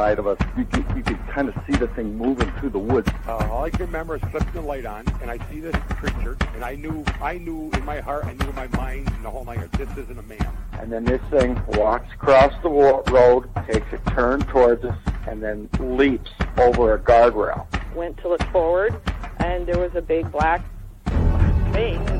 side of us. You could, you could kind of see the thing moving through the woods. Uh, all I can remember is flipping the light on, and I see this creature, and I knew, I knew in my heart, I knew in my mind, and the whole night, this isn't a man. And then this thing walks across the wa- road, takes a turn towards us, and then leaps over a guardrail. Went to look forward, and there was a big black thing.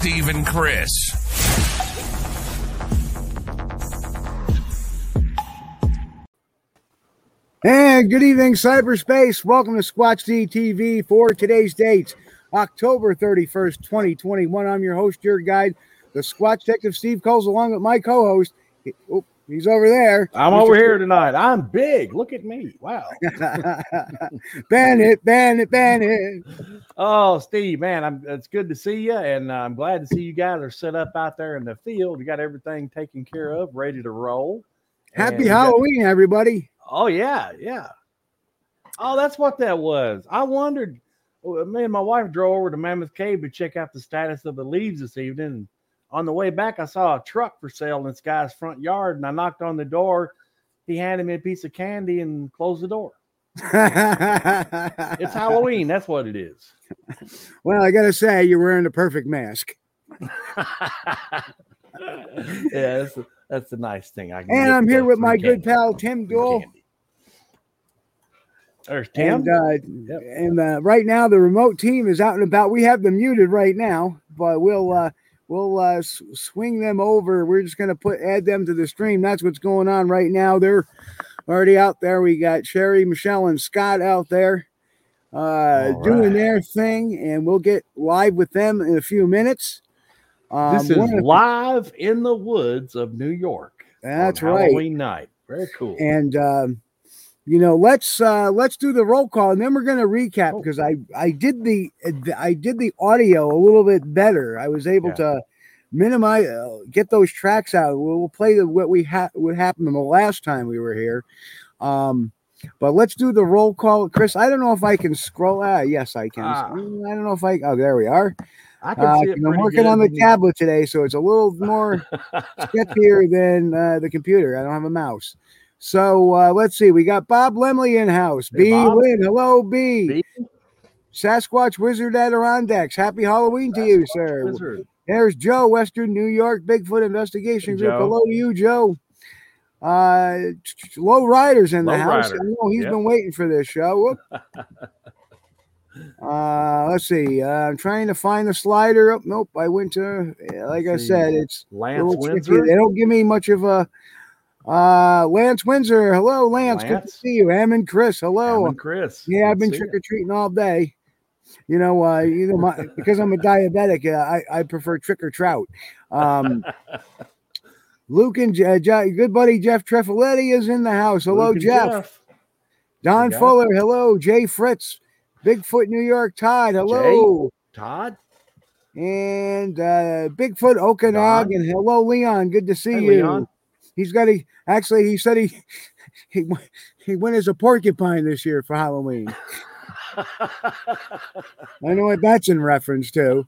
Steve and Chris. And good evening, cyberspace. Welcome to Squatch TV for today's dates, October 31st, 2021. I'm your host, your guide, the Squatch Detective Steve Coles, along with my co host. Oh, he's over there. I'm over here tonight. I'm big. Look at me. Wow. Bennett, Bennett, Bennett. Oh, Steve, man, I'm, it's good to see you, and uh, I'm glad to see you guys are set up out there in the field. You got everything taken care of, ready to roll. Happy And got- Halloween, everybody. oh yeah, yeah. Oh, that's what that was. I wondered. Oh, me and my wife drove over to Mammoth Cave to check out the status of the leaves this evening. On the way back, I saw a truck for sale in this guy's front yard, and I knocked on the door. He handed me a piece of candy and closed the door. It's Halloween. That's what it is. well, I got to say, you're wearing the perfect mask. yeah, that's a, that's a nice thing. I And I'm here with my good pal, Tim Dool. There's Tim. And, uh, and uh, right now, the remote team is out and about. We have them muted right now, but we'll uh, we'll uh, swing them over. We're just going to put add them to the stream. That's what's going on right now. They're already out there. We got Sherry, Michelle, and Scott out there uh, All doing their thing, and we'll get live with them in a few minutes. Um, this is of- live in the woods of New York. That's right. Halloween night. Very cool. and um, you know let's uh let's do the roll call and then we're going to recap Oh. because i i did the i did the audio a little bit better i was able Yeah. to minimize uh, get those tracks out we'll, we'll play the what we had what happened the last time we were here um but let's do the roll call chris i don't know if i can scroll ah yes i can Ah. Mm, i don't know if i oh there we are I can uh, see it i'm working good. on the tablet today so it's a little more sketchier than uh, the computer. I don't have a mouse. So uh, let's see. We got Bob Lemley in house. Hey, B Bob. Win. Hello, B. B. Sasquatch Wizard Adirondacks. Happy Halloween to you, sir. Wizard. There's Joe, Western New York Bigfoot Investigation Hey, Group. Joe. Hello to you, Joe. Uh, Low Riders in the Low house. Rider. I know he's Yep. been waiting for this show. Uh, let's see. Uh, I'm trying to find the slider. Oh, nope, I went to. Like I said, it's Lance tricky. They don't give me much of a. Uh, Lance Windsor. Hello, Lance. Good to see you. Em and Chris. Hello. Em and Chris. Yeah, I've been trick or treating all day. You know, uh, you know, my, because I'm a diabetic, uh, I I prefer trick or trout. Um, Luke and Je- Je- good buddy Jeff Trefoletti is in the house. Hello, and Jeff. Don. Fuller. Hello, Jay Fritz. Bigfoot New York Todd. Hello. Todd. And uh, Bigfoot Okanagan. Hello, Leon. Good to see you. Leon. He's got a actually he said he he went- he went as a porcupine this year for Halloween. I know what that's in reference to.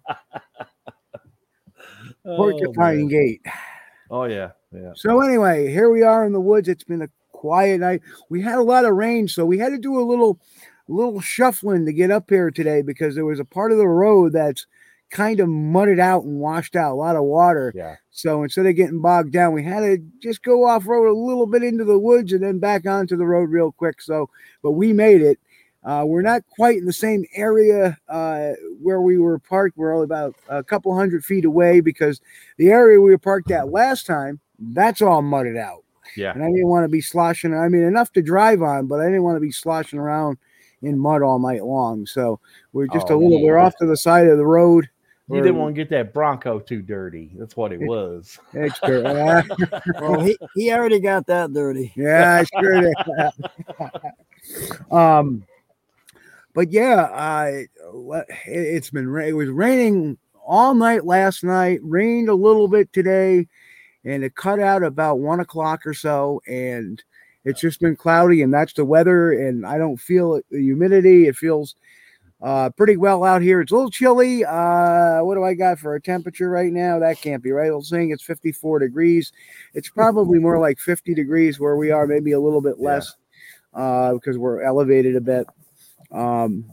Oh, Porcupine man. Gate. Oh yeah, yeah. So anyway, here we are in the woods. It's been a quiet night. We had a lot of rain, so we had to do a little little shuffling to get up here today because there was a part of the road that's kind of mudded out and washed out, a lot of water. Yeah. So instead of getting bogged down, we had to just go off road a little bit into the woods and then back onto the road real quick. So, but we made it. Uh, we're not quite in the same area uh, where we were parked. We're only about a couple hundred feet away because the area we were parked at last time, that's all mudded out. Yeah. And I didn't want to be sloshing. I mean, enough to drive on, but I didn't want to be sloshing around in mud all night long. So we're just a Oh, little, we're off to the side of the road. You didn't want to get that Bronco too dirty. That's what it was. It's good. Uh, Well, he, he already got that dirty. Yeah, I sure did. um, but yeah, I it, it's been ra- it was raining all night last night. Rained a little bit today, and it cut out about one o'clock or so. And it's just been cloudy, and that's the weather. And I don't feel it, the humidity. It feels uh pretty well out here. It's a little chilly. Uh, what do I got for a temperature right now? That can't be right. Was saying it's 54 degrees. It's probably more like 50 degrees where we are, maybe a little bit Yeah. less uh, because we're elevated a bit. Um,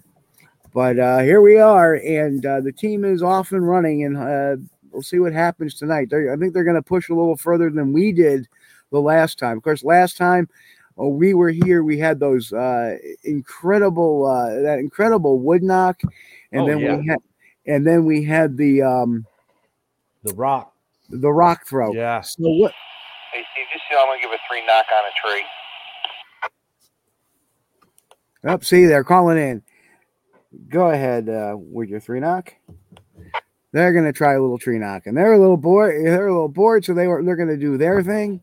but uh, here we are, and uh, the team is off and running, and uh, we'll see what happens tonight. They're, I think they're going to push a little further than we did the last time. Of course, last time oh, we were here, we had those uh, incredible uh, that incredible wood knock, and Oh, then yeah. we had and then we had the um, The Rock. the rock throw. Yeah. So what? Hey, Steve, just so I'm going to give a three knock on a tree. Up, see, they're calling in. Go ahead uh, with your three knock. They're gonna try a little tree knock, and they're a little bored. They're a little bored, so they were they're gonna do their thing.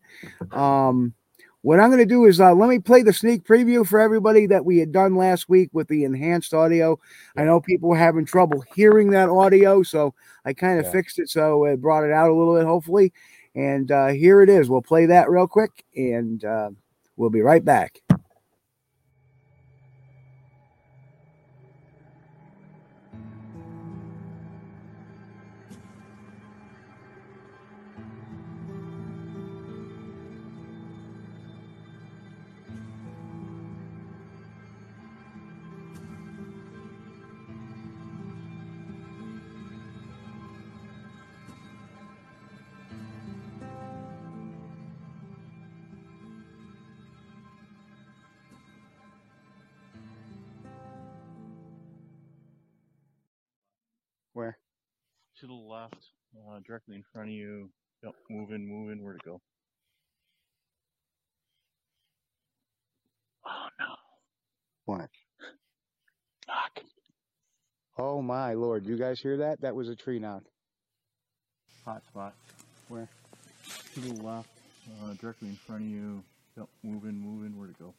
Um, what I'm gonna do is uh, let me play the sneak preview for everybody that we had done last week with the enhanced audio. I know people were having trouble hearing that audio, so I kind of Yeah. fixed it so it brought it out a little bit, hopefully. And uh, here it is. We'll play that real quick, and uh, we'll be right back. To the left, uh, directly in front of you. Yep, moving, moving. Where'd it go? Oh no! What? Knock. Oh my lord! You guys hear that? That was a tree knock. Hot spot. Where? To the left, uh, directly in front of you. Yep, moving, moving. Where'd it go?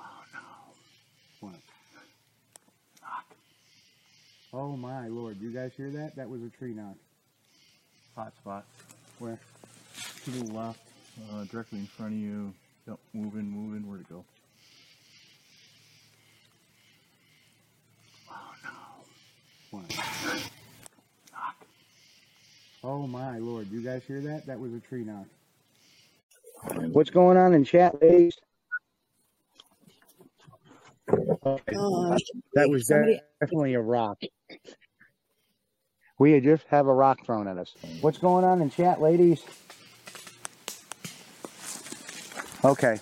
Oh no! What? Knock. Oh my lord! You guys hear that? That was a tree knock. Hot spot. Where? To the left, uh, directly in front of you. Yep, moving, moving. Where'd it go? Oh no! What? Knock. Oh my lord! You guys hear that? That was a tree knock. What's going on in chat, ladies? Okay. Uh, That was somebody- definitely a rock. We just have a rock thrown at us. What's going on in chat, ladies? Okay.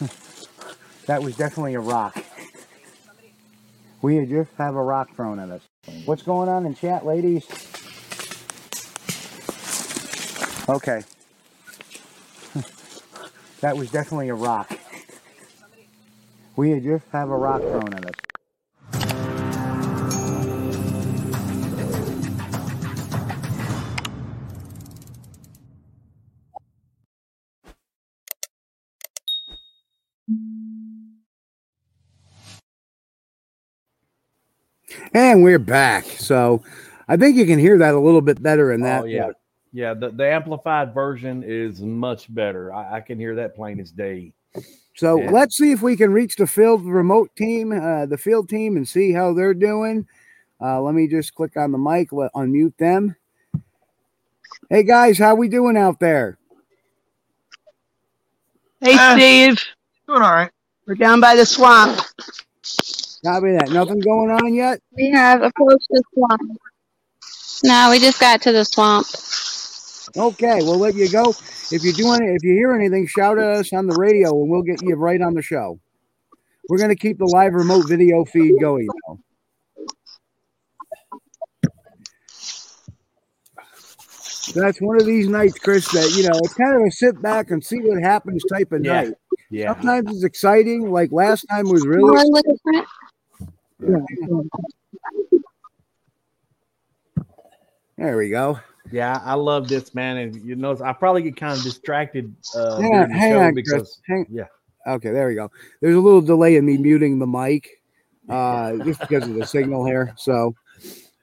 That was definitely a rock. We just have a rock thrown at us. What's going on in chat, ladies? Okay. That was definitely a rock. We just have a rock thrown at us. And we're back. So I think you can hear that a little bit better in that. Oh, yeah. Yeah, the, the amplified version is much better. I, I can hear that plain as day. So Yeah. let's see if we can reach the field remote team, uh, the field team, and see how they're doing. Uh, let me just click on the mic, let unmute them. Hey guys, how we doing out there? Hey, Steve. Doing all right. We're down by the swamp. Copy that. Nothing going on yet? We have approached the swamp. No, we just got to the swamp. Okay, we'll let you go. If you're doing it, if you hear anything, shout at us on the radio and we'll get you right on the show. We're gonna keep the live remote video feed going though. That's one of these nights, Chris, that you know, it's kind of a sit back and see what happens type of Yeah. night. Yeah. Sometimes it's exciting, like last time was really More look at that. there we go. Yeah, I love this man, and you know, I probably get kind of distracted uh, Hang on, the hang show on, because Chris. Hang, yeah, Okay, there we go. There's a little delay in me muting the mic, uh, just because of the signal here. So,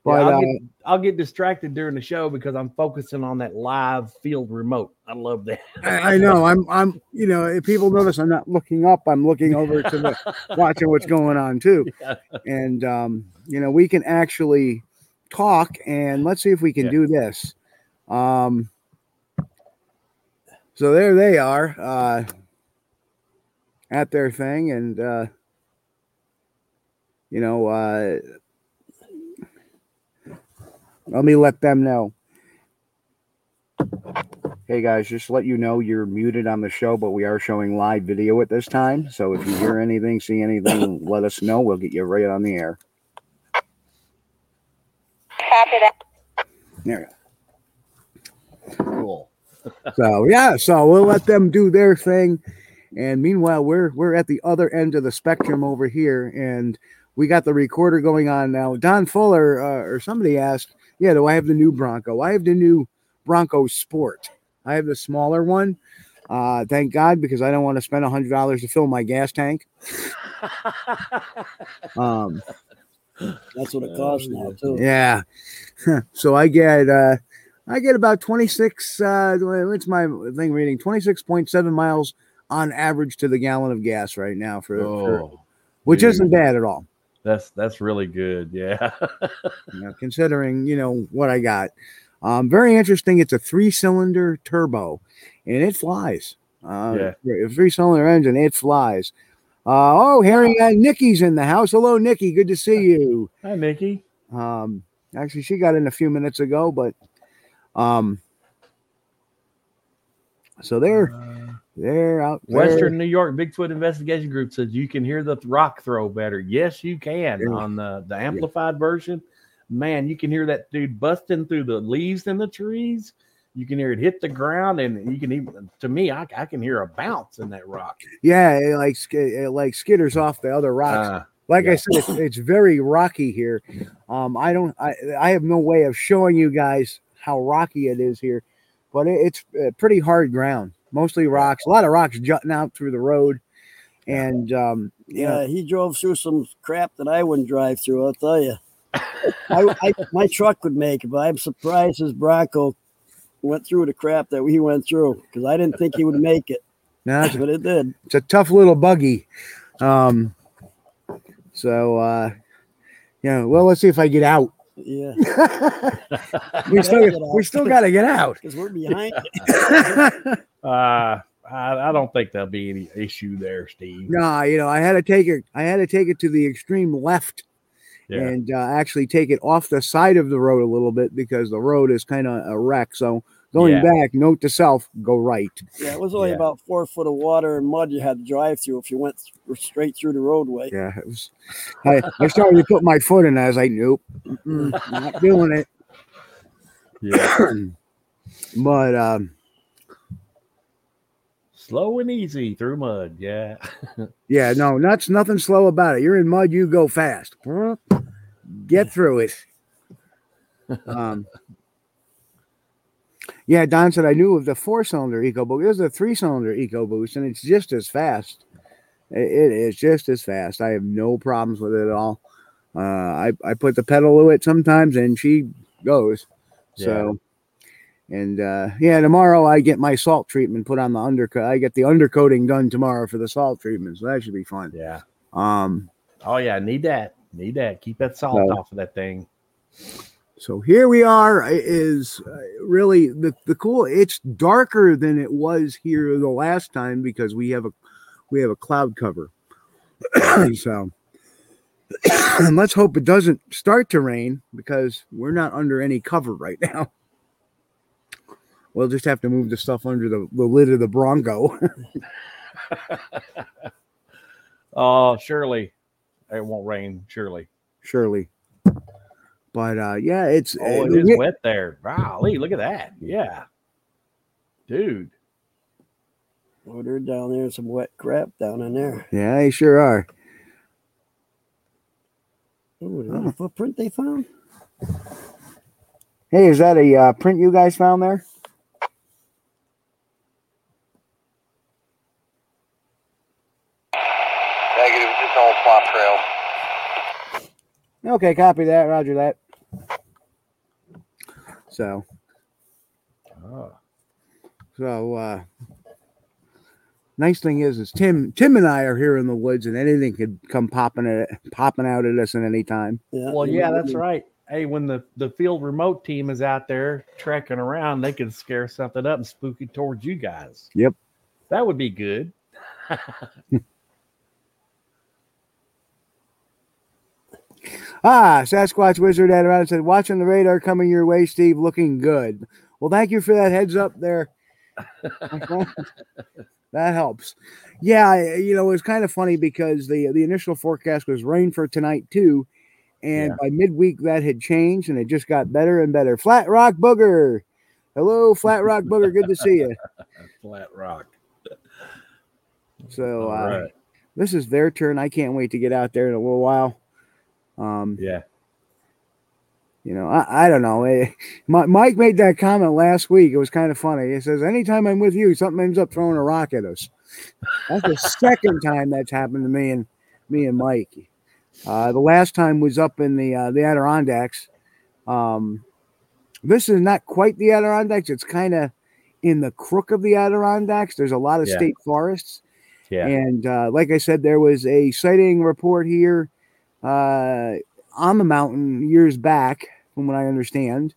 but yeah, I'll, uh, get, I'll get distracted during the show because I'm focusing on that live field remote. I love that. I, I know I'm, I'm, you know, if people notice I'm not looking up, I'm looking over to the watching what's going on too, and um, you know, we can actually talk and let's see if we can do this. Um, so there they are uh, at their thing, and uh, you know, uh, let me let them know. Hey guys, just to let you know you're muted on the show, but we are showing live video at this time. So if you hear anything, see anything, let us know. We'll get you right on the air. Copy that. There. Cool. So yeah, so we'll let them do their thing. And meanwhile, we're we're at the other end of the spectrum over here, and we got the recorder going on now. Don Fuller uh, or somebody asked, "Yeah, do I have the new Bronco? I have the new Bronco Sport. I have the smaller one. Uh, thank God because I don't want to spend a hundred dollars to fill my gas tank. Um, That's what it costs now, too. yeah. so I get uh I get about 26 uh what's my thing reading 26.7 miles on average to the gallon of gas right now for, for- Oh, which dude. isn't bad at all. That's that's really good. Yeah. You know, considering, you know, what I got. Um very interesting it's a 3-cylinder turbo and it flies. Uh a 3-cylinder engine it flies. Uh oh, Harry uh, Nikki's in the house. Hello Nikki, good to see you. Hi, Nikki. Um, actually, she got in a few minutes ago, but um, so they're they're out there. Western New York Bigfoot Investigation Group says you can hear the rock throw better. Yes, you can Yeah. on the, the amplified version. Man, you can hear that dude busting through the leaves in the trees. You can hear it hit the ground, and you can even, to me, I, I can hear a bounce in that rock. Yeah, it like it like skitters off the other rocks. Ah, like I said, it's, it's very rocky here. Um, I don't, I, I have no way of showing you guys how rocky it is here, but it, it's uh, pretty hard ground, mostly rocks. A lot of rocks jutting out through the road, and um, you know, Yeah, he drove through some crap that I wouldn't drive through. I'll tell you. I, I, my truck would make it, but I'm surprised his Bronco went through the crap that he went through because I didn't think he would make it, no, but it did. it's a tough little buggy. Um, so uh, know, well, let's see if I get out. Yeah, we still we still got to get out. because we're behind. It. Uh, I, I don't think there'll be any issue there, Steve. No, you know, I had to take it. I had to take it to the extreme left, Yeah. and uh, actually take it off the side of the road a little bit because the road is kind of a wreck. So going Yeah. back, note to self: go right. Yeah, it was only Yeah. about four foot of water and mud you had to drive through if you went straight through the roadway. Yeah, it was. I, I started to put my foot in. As I was like, nope, not doing it. Yeah. But um, Slow and easy through mud. Yeah. yeah, no, that's nothing slow about it. You're in mud, you go fast. Get through it. Um, yeah, Don said I knew of the four cylinder EcoBoost. There's a three cylinder EcoBoost, and it's just as fast. It- it is just as fast. I have no problems with it at all. Uh, I, I put the pedal to it sometimes, and she goes. So, and uh, yeah, tomorrow I get my salt treatment put on the undercoat. I get the undercoating done tomorrow for the salt treatment, so that should be fun. Yeah. Um, Oh yeah, need that. Need that. Keep that salt So- off of that thing. So here we are. i- Is uh, really the the cool. It's darker than it was here the last time because we have a we have a cloud cover. so let's hope it doesn't start to rain because we're not under any cover right now. We'll just have to move the stuff under the, the lid of the Bronco. Oh, surely it won't rain. Surely. surely. But uh yeah, it's Oh, uh, it is we- wet there. Golly, look at that. Yeah. Dude. Oh, they're down there, some wet crap down in there. yeah, they sure are. Oh, is that a footprint they found? Hey, is that a uh, print you guys found there? Negative, just all plot trail. Okay, copy that. Roger that. So, Oh. so uh nice thing is, is Tim, Tim and I are here in the woods, and anything could come popping at popping out at us at any time. Yeah. Well, yeah, that's right. Hey, when the, the field remote team is out there trekking around, they can scare something up and spook it towards you guys. Yep. That would be good. Ah, Sasquatch Wizard at around and said, watching the radar coming your way, Steve, looking good. Well, thank you for that heads up there. that helps. Yeah, you know, it's kind of funny because the the initial forecast was rain for tonight too, and by midweek that had changed and it just got better and better. Flat Rock Booger, hello, Flat Rock Booger, good to see you. Flat rock. So uh, right. this is their turn. I can't wait to get out there in a little while. Um, Yeah. You know, I, I don't know. Eh, Mike made that comment last week. It was kind of funny. He says, Anytime I'm with you, something ends up throwing a rock at us. That's the second time that's happened to me and me and Mike. Uh, the last time was up in the uh, the Adirondacks. Um, this is not quite the Adirondacks. It's kind of in the crook of the Adirondacks. There's a lot of Yeah. state forests. Yeah. And uh, like I said, there was a sighting report here uh, on the mountain years back, from what I understand.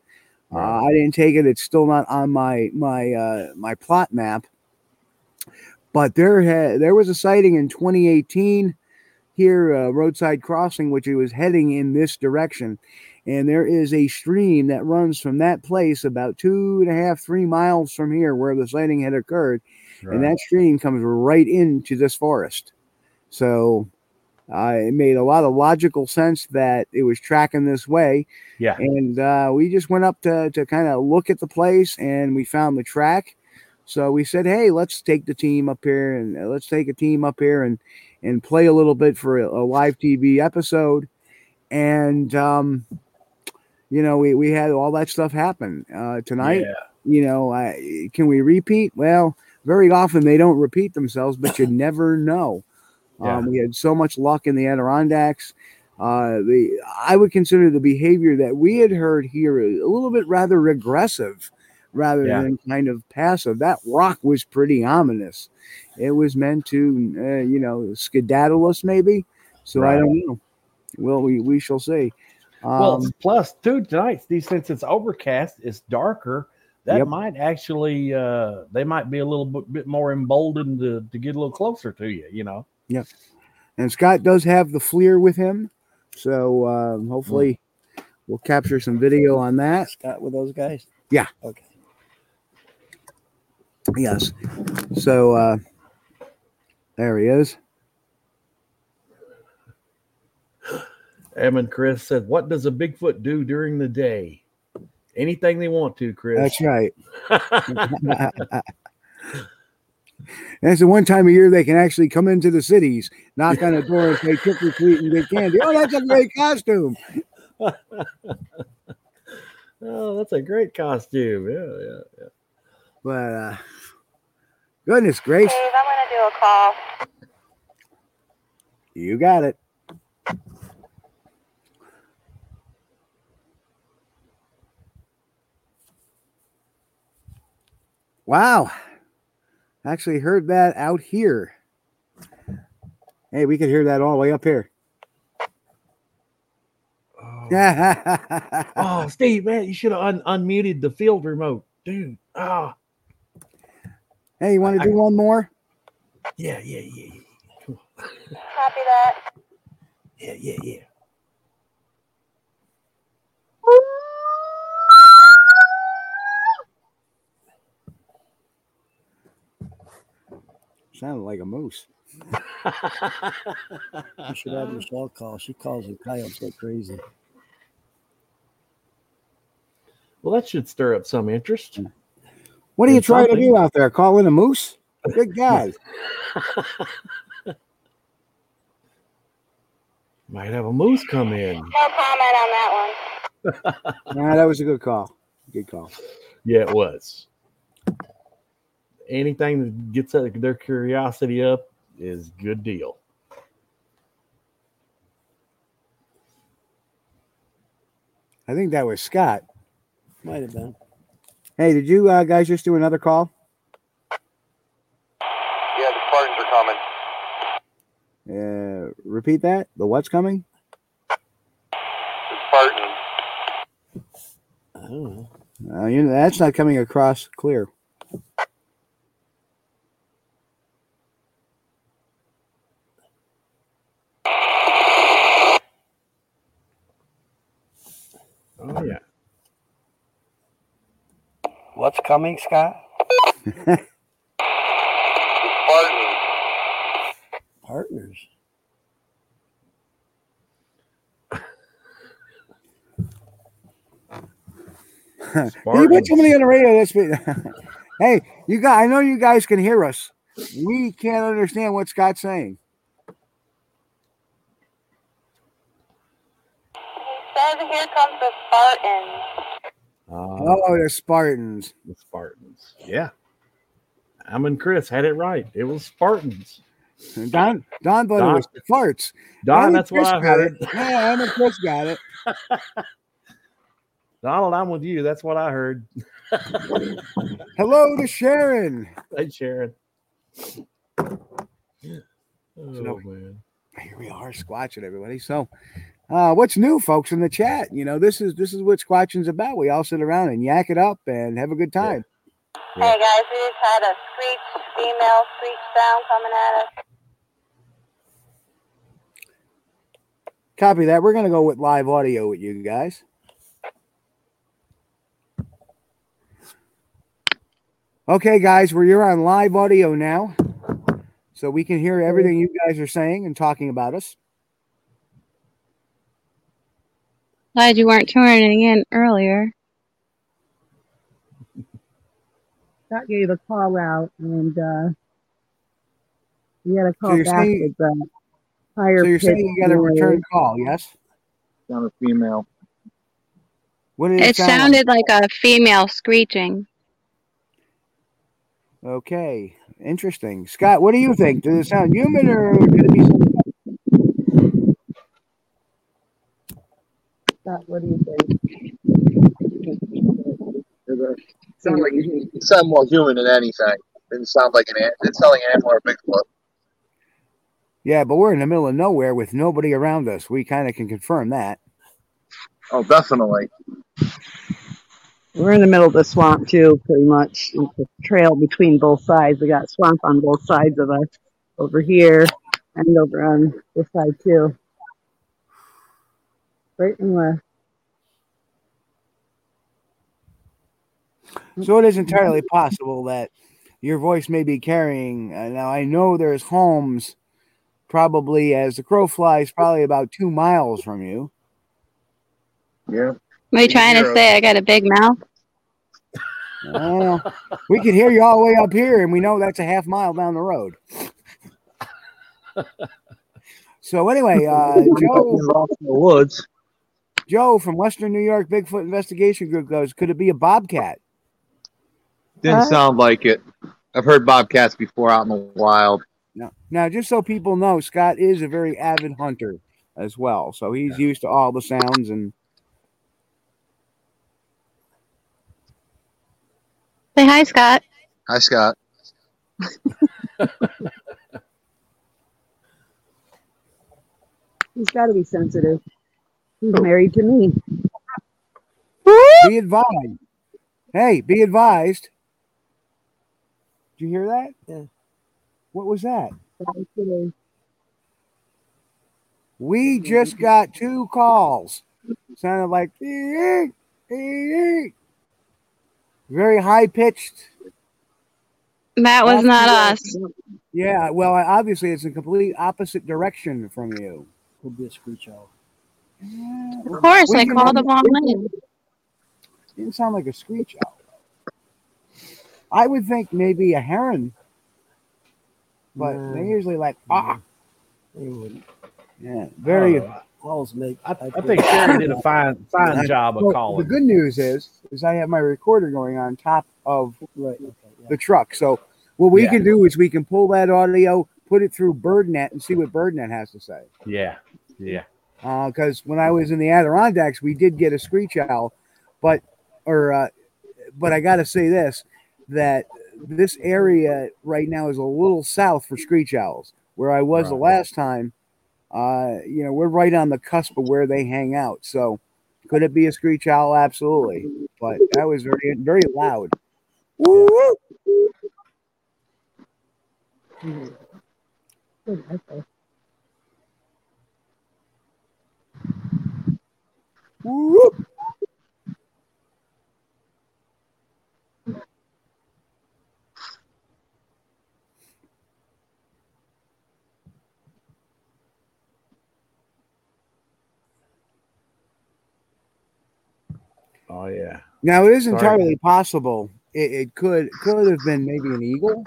Uh, I didn't take it; it's still not on my my uh, my plot map. But there had there was a sighting in 2018 here, uh, roadside crossing, which it was heading in this direction, and there is a stream that runs from that place about two and a half, three miles from here, where the sighting had occurred, and that stream comes right into this forest. So uh, it made a lot of logical sense that it was tracking this way. Yeah. And uh, we just went up to, to kind of look at the place and we found the track. So we said, hey, let's take the team up here and uh, let's take a team up here and, and play a little bit for a, a live TV episode. And, um, you know, we, we had all that stuff happen uh, tonight. Yeah. You know, I, can we repeat? Well, very often they don't repeat themselves, but you never know. Yeah. Um, we had so much luck in the Adirondacks. Uh, the I would consider the behavior that we had heard here a little bit rather regressive, rather Yeah. than kind of passive. That rock was pretty ominous. It was meant to, uh, you know, skedaddle us maybe. So I don't know. Well, we we shall see. well, Um, plus too tonight, since it's overcast, it's darker. That Yep. might actually, uh, they might be a little bit, bit more emboldened to, to get a little closer to you. You know. Yep. And Scott does have the FLIR with him. So um, hopefully we'll capture some video on that. Scott with those guys. Yeah. Okay. Yes. So uh, there he is. Em and Chris said, What does a Bigfoot do during the day? Anything they want to, Chris. That's right. That's the one time of year they can actually come into the cities, knock on the door, and say trick or treat and get candy. Oh, that's a great costume. oh, that's a great costume. Yeah, yeah, yeah. But uh, goodness gracious, Dave, I'm going to do a call. you got it. Wow. Actually heard that out here. Hey, we could hear that all the way up here. Oh, Steve, man, you should have un- unmuted the field remote, dude. Ah, Hey, you want to do one more? yeah, yeah, yeah, yeah. Copy that. Yeah, yeah, yeah. Sounded like a moose. You should have Michelle call. She calls them coyotes like crazy. Well, that should stir up some interest. What are you And trying to do out there? Calling a moose? Good guy. Might have a moose come in. No comment on that one. nah, that was a good call. Good call. Yeah, it was. Anything that gets their curiosity up is good deal. I think that was Scott. Might have been. Hey, did you uh, guys just do another call? Yeah, the Spartans are coming. Uh, repeat that. The what's coming? The Spartans. I don't know. Uh, you know, that's not coming across clear. Oh yeah. What's coming, Scott? Spartans. Partners. you put somebody on the radio this week. hey, you guys, I know you guys can hear us. We can't understand what Scott's saying. He says, here comes the Spartans. Uh, oh, the Spartans. The Spartans. Yeah. I'm and Chris had it right. It was Spartans. And Don Don thought Don- it was farts. Don, Em and that's what I got heard. It. Yeah, Em and Chris got it. Donald, I'm with you. That's what I heard. Hello to Sharon. Hey, Sharon. Oh, So- man. Here we are, squatching everybody. So, uh, what's new, folks, in the chat? You know, this is this is what squatching's about. We all sit around and yak it up and have a good time. Hey guys, we just had a screech, female screech sound coming at us. Copy that. We're gonna go with live audio with you guys. Okay, guys, we're you're on live audio now, so we can hear everything you guys are saying and talking about us. Glad you weren't turning in earlier. Scott gave a call out and uh, we had a call So back saying- with the higher So you're saying you got a return call, yes? Sound a female. What did It sound like? sounded like a female screeching. Okay, interesting. Scott, what do you think? Does it sound human or could it be something? Scott, what do you think? Sound like it sound more human than anything. Didn't sound like an. an- It sounded like an animal or a Bigfoot. Yeah, but we're in the middle of nowhere with nobody around us. We kind of can confirm that. Oh, definitely. We're in the middle of the swamp too, pretty much. It's a trail between both sides. We got swamp on both sides of us, over here and over on this side too. Right and left. So it is entirely possible that your voice may be carrying. Uh, now I know there's homes, probably as the crow flies, probably about two miles from you. Yeah. Are you trying to say I got a big mouth? Well, we can hear you all the way up here, and we know that's a half mile down the road. So anyway, uh, Joe, Lost in the woods. Joe from Western New York Bigfoot Investigation Group goes, could it be a bobcat? Didn't Huh? sound like it. I've heard bobcats before out in the wild. No. Now, just so people know, Scott is a very avid hunter as well, so he's used to all the sounds and Say hi, Scott. Hi, Scott. He's got to be sensitive. He's married to me. be advised. Hey, be advised. Did you hear that? Yeah. What was that? We just got two calls. Sounded like "Eek, eek." very high pitched. That was not us. Yeah, well, obviously it's a complete opposite direction from you. Could be a screech owl. Of mm. course, I can- called them all in. Didn't sound like a screech owl. I would think maybe a heron, but No. they mm. usually like mm. ah. They wouldn't. Yeah, very. Uh, oh, Owls make. I, I think Sharon did a fine fine job of Well, calling. The good news is, is I have my recorder going on top of Right. Okay. Yeah. the truck. So what we Yeah. can do is we can pull that audio, put it through BirdNet, and see what BirdNet has to say. Yeah, yeah. Because when I was in the Adirondacks, we did get a screech owl, but or uh, but I got to say this that this area right now is a little south for screech owls. Where I was the last time, uh, you know, we're right on the cusp of where they hang out. So could it be a screech owl? Absolutely. But that was very very loud. Woo! Good, Woo! Oh yeah. Now it is Sorry. entirely possible. It, it could could have been maybe an eagle.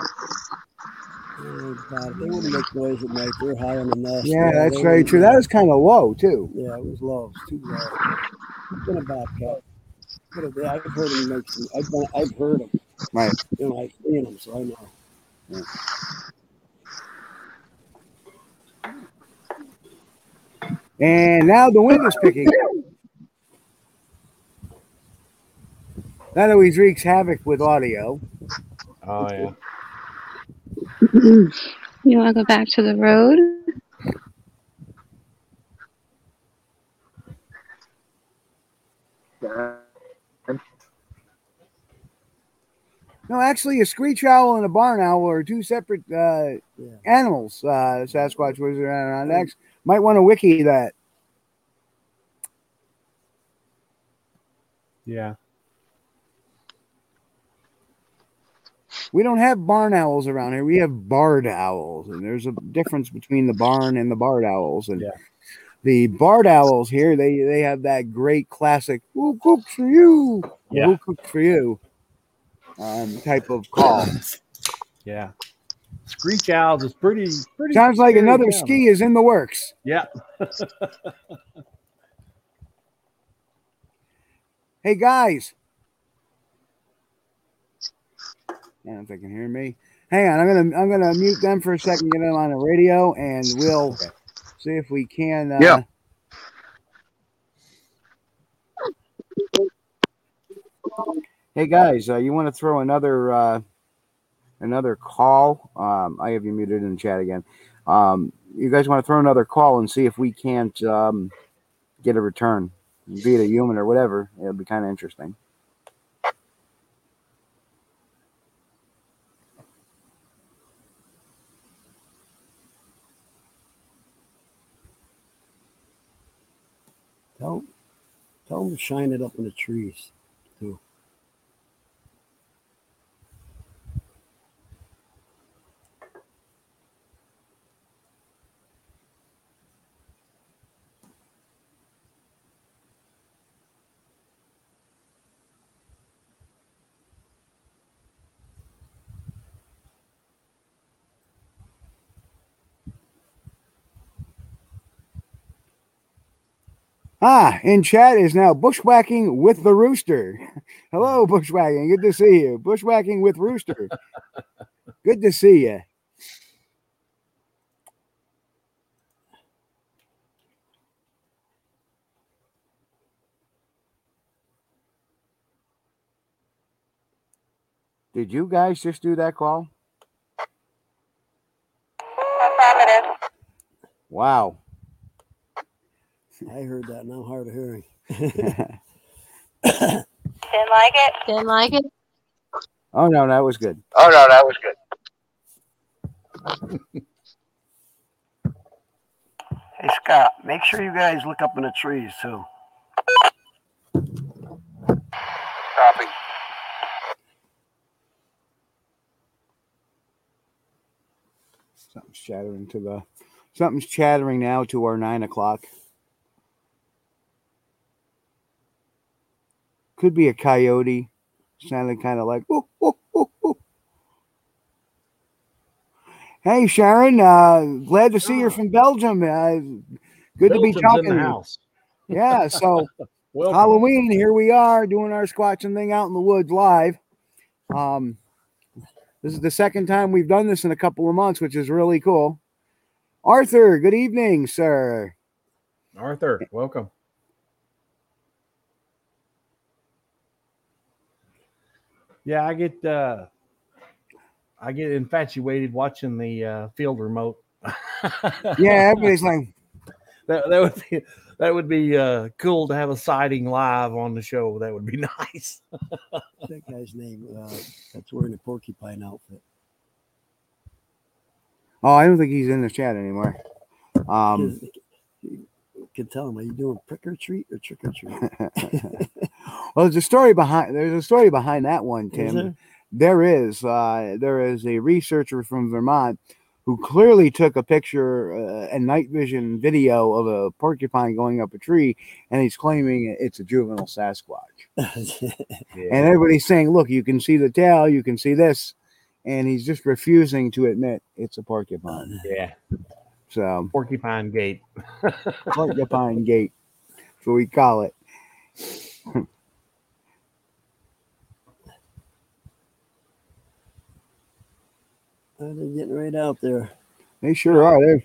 Oh, God, they wouldn't make noise at night. They're high on the nest. Yeah, that's very wouldn't- true. That was kind of low too. Yeah, it was low. It's too low. It's been a bobcat. Could have been. I've heard him make some. I've, been, I've heard him. Right. You know, I've seen him, so I know. And now the wind is picking. That always wreaks havoc with audio. Oh yeah. You want to go back to the road? No, actually, a screech owl and a barn owl are two separate uh, Yeah. animals. Uh, Sasquatch Wizard Adirondacks might want to wiki that. Yeah. We don't have barn owls around here. We have barred owls, and there's a difference between the barn and the barred owls. And Yeah. the barred owls here, they they have that great classic "Who cooks for you?" Yeah. "Who cooked for you?" um, type of call. Yeah. Screech owls is pretty pretty. Sounds like another sounding. ski is in the works. Yeah. Hey guys. I don't know if they can hear me. Hang on, I'm gonna I'm gonna mute them for a second, get them on the radio, and we'll see if we can. Uh, Yeah. Hey guys, uh, you want to throw another uh, another call? Um, I have you muted in the chat again. Um, you guys want to throw another call and see if we can't um, get a return, be it a human or whatever. It'll be kind of interesting. Tell, tell them to shine it up in the trees, too. Ah, in chat is now bushwhacking with the rooster. Hello, bushwhacking. Good to see you. Bushwhacking with rooster. Good to see you. Did you guys just do that call? Affirmative. Wow. I heard that, and I'm hard of hearing. Didn't like it? Didn't like it? Oh no, that was good. Oh no, that was good. Hey, Scott, make sure you guys look up in the trees, too. Copy. Something's chattering to the something's chattering now to our nine o'clock. Could be a coyote. sounding kind of like "Woo, woo, woo, woo." Hey Sharon, uh, glad to see you're from Belgium. Uh, good to be Belgium's in talking the house. Yeah, so Halloween, here we are doing our squatching thing out in the woods live. Um, this is the second time we've done this in a couple of months, which is really cool. Arthur, good evening, sir. Arthur, welcome. Yeah, I get uh I get infatuated watching the uh, field remote. Yeah, everybody's like, that, that would be that would be uh, cool to have a sighting live on the show. That would be nice. That guy's name? Uh, that's wearing a porcupine outfit. oh, I don't think he's in the chat anymore. Um, you can tell him, are you doing prick or treat or trick or treat? well, there's a story behind. There's a story behind that one, Is Tim. there? There is. Uh, there is a researcher from Vermont who clearly took a picture uh, and night vision video of a porcupine going up a tree, and he's claiming it's a juvenile Sasquatch. And everybody's saying, "Look, you can see the tail, you can see this," and he's just refusing to admit it's a porcupine. Yeah, So porcupine gate. porcupine gate, that's what we call it. They're getting right out there. They sure are. They're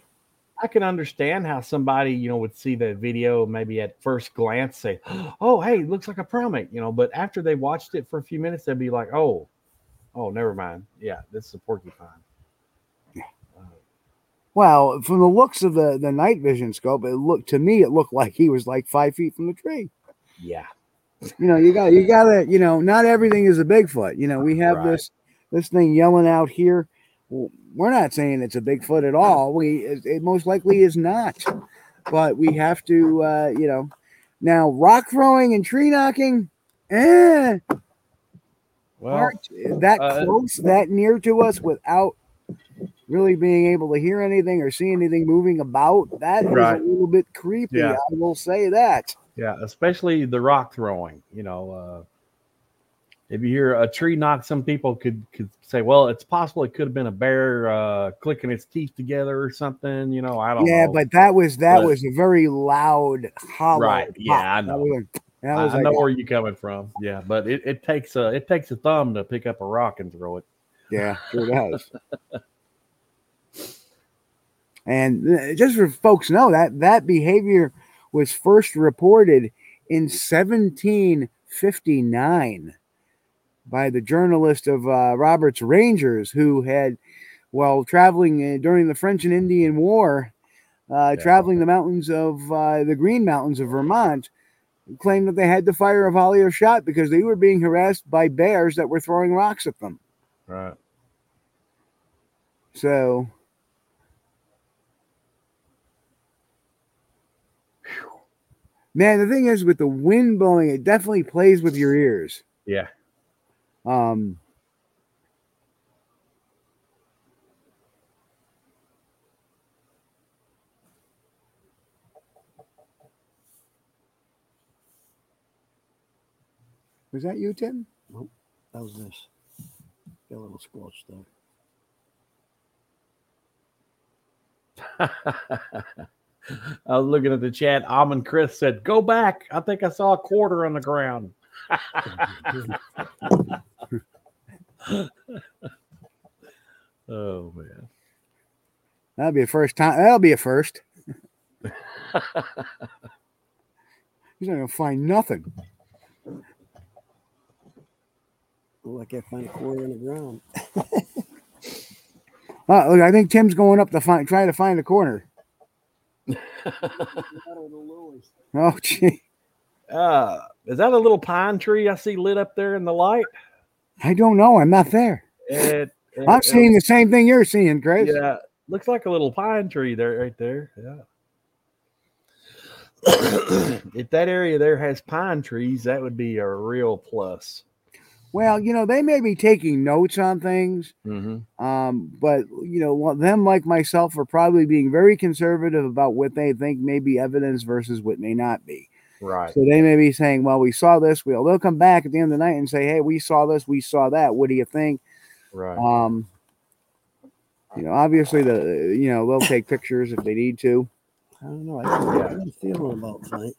I can understand how somebody, you know, would see the video maybe at first glance say, "Oh, hey, it looks like a primate," you know, but after they watched it for a few minutes, they'd be like, "Oh, oh, never mind. Yeah, this is a porcupine." Well, from the looks of the the night vision scope, it looked to me it looked like he was like five feet from the tree. Yeah, You know, you got you got to you know, not everything is a Bigfoot. You know, we have Right. this this thing yelling out here. We're not saying it's a Bigfoot at all. We it, it most likely is not, but we have to uh, you know. Now, rock throwing and tree knocking, eh, well, aren't that uh, close, that near to us without really being able to hear anything or see anything moving about. That is Right. a little bit creepy. Yeah. I will say that. yeah, especially the rock throwing. You know, uh, if you hear a tree knock, some people could could say, "Well, it's possible it could have been a bear uh, clicking its teeth together or something." You know, I don't Yeah, know. but that was that But- was a very loud, hollow. Right. Yeah, pop. I That know. was, like- that I, was I like know where you're coming from. Yeah, but it, it takes a it takes a thumb to pick up a rock and throw it. Yeah, sure does. and uh, just for folks to know that that behavior was first reported in 1759 by the journalist of uh, Rogers Rangers, who had, while traveling uh, during the French and Indian War, uh, traveling the mountains of uh, the Green Mountains of Vermont, claimed that they had to fire a volley of shot because they were being harassed by bears that were throwing rocks at them. Right. So Man, the thing is with the wind blowing, it definitely plays with your ears. Yeah. Um, was that you, Tim? Nope, that was this. Got a little squelch there. I was looking at the chat. Em and Chris said, "Go back. I think I saw a quarter on the ground." oh man. That'll be a first time. That'll be a first. He's not gonna find nothing. Oh, I can't find a quarter on the ground. Uh, look, I think Tim's going up to find, try to find a corner. Oh, gee, Uh, is that a little pine tree I see lit up there in the light? I don't know. I'm not there. It, it- I'm seeing the same thing you're seeing, Chris. Yeah, looks like a little pine tree there, right there. Yeah. if that area there has pine trees, that would be a real plus. Well, you know, they may be taking notes on things, Mm-hmm. um, but you know, them like myself are probably being very conservative about what they think may be evidence versus what may not be. Right. So they may be saying, "Well, we saw this." Well, they'll come back at the end of the night and say, "Hey, we saw this. We saw that. What do you think?" Right. Um, you know, obviously the you know they'll take pictures if they need to. I don't know. I don't know what I'm feeling about tonight.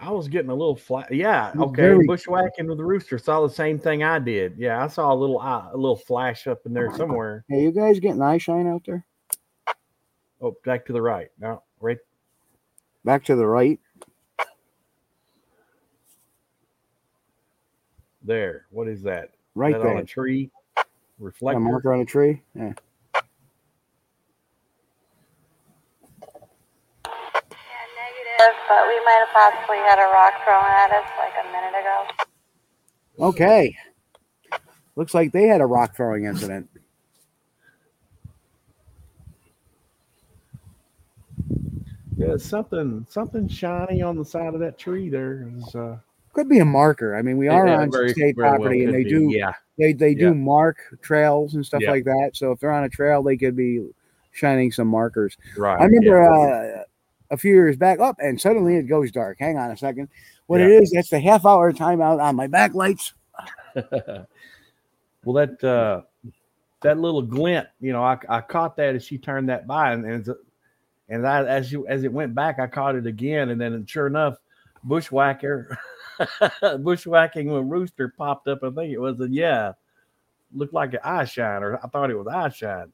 I was getting a little flat. Yeah. Okay. very- Bushwhacking with the rooster saw the same thing I did. Yeah, I saw a little eye, a little flash up in there oh somewhere. Hey, you guys getting eye shine out there? Oh, back to the right. No, right. Back to the right. There. What is that? Right That on there. a tree. Got Reflector. a marker on a tree. Yeah. Negative, but we might have possibly had a rock thrown at us like a minute ago. Okay. Looks like they had a rock throwing incident. Yeah, something something shiny on the side of that tree there is uh Could be a marker. I mean, we are Yeah, on very- state very well property, and they be, do. yeah. They they do Yeah. mark trails and stuff Yeah. like that. So if they're on a trail, they could be shining some markers. Right, I remember yeah. uh, a few years back up, and suddenly it goes dark. Hang on a second. What it Yeah. is? That's the half hour timeout on my backlights. well that uh that little glint, you know, I, I caught that as she turned that by and and, and I, as you as it went back, I caught it again, and then sure enough, bushwhacker bushwhacking with rooster popped up. I think it was a yeah, looked like an eye shine, or I thought it was eye shine.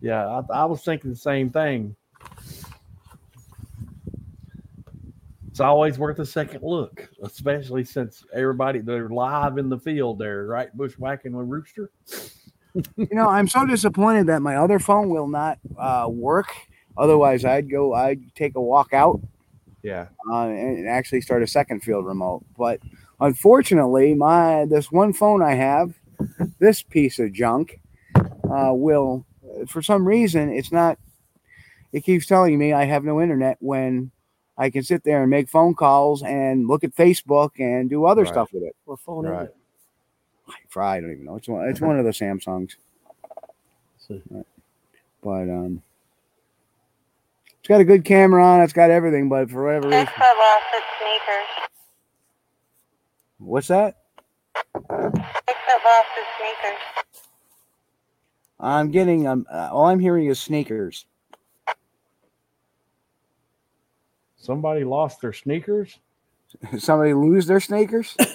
Yeah, I, I was thinking the same thing. It's always worth a second look, especially since everybody they're live in the field there, right? Bushwhacking with rooster. you know, I'm so disappointed that my other phone will not uh, work. Otherwise, I'd go. I'd take a walk out Yeah. uh, and actually start a second field remote. But unfortunately, my this one phone I have, this piece of junk, uh, will for some reason it's not. It keeps telling me I have no internet when I can sit there and make phone calls and look at Facebook and do other Right. stuff with it. What phone is Right. it? I don't even know. It's one. It's one of the Samsungs. Right. But um, it's got a good camera on. it, It's got everything. But for whatever reason, Bigfoot lost its sneakers. what's that? Bigfoot lost his sneakers. I'm getting um. Uh, all I'm hearing is sneakers. Somebody lost their sneakers. Somebody lose their sneakers?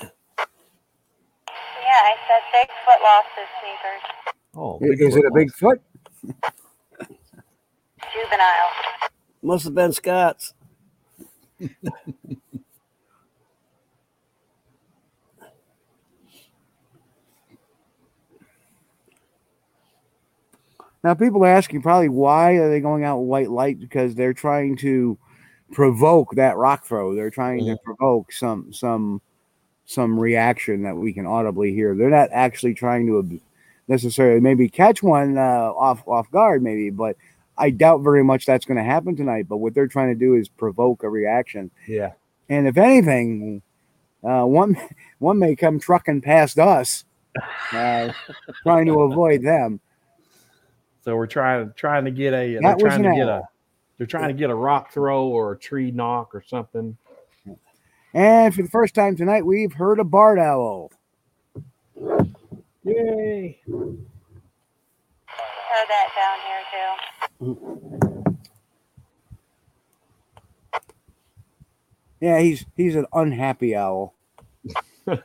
Yeah, I said Bigfoot lost his sneakers. Oh, I- is it a Bigfoot? Juvenile. Must have been Scott's. Now people are asking probably why are they going out with white light because they're trying to provoke that rock throw. They're trying to provoke some some some reaction that we can audibly hear. They're not actually trying to necessarily maybe catch one uh, off off guard maybe, but I doubt very much that's going to happen tonight. But what they're trying to do is provoke a reaction. Yeah. And if anything, uh, one one may come trucking past us, uh, trying to avoid them. So we're trying trying to get a. That was trying to get a. owl. They're trying to get a rock throw or a tree knock or something. And for the first time tonight, we've heard a barred owl. Yay! Heard that down here too. Yeah, he's he's an unhappy owl. I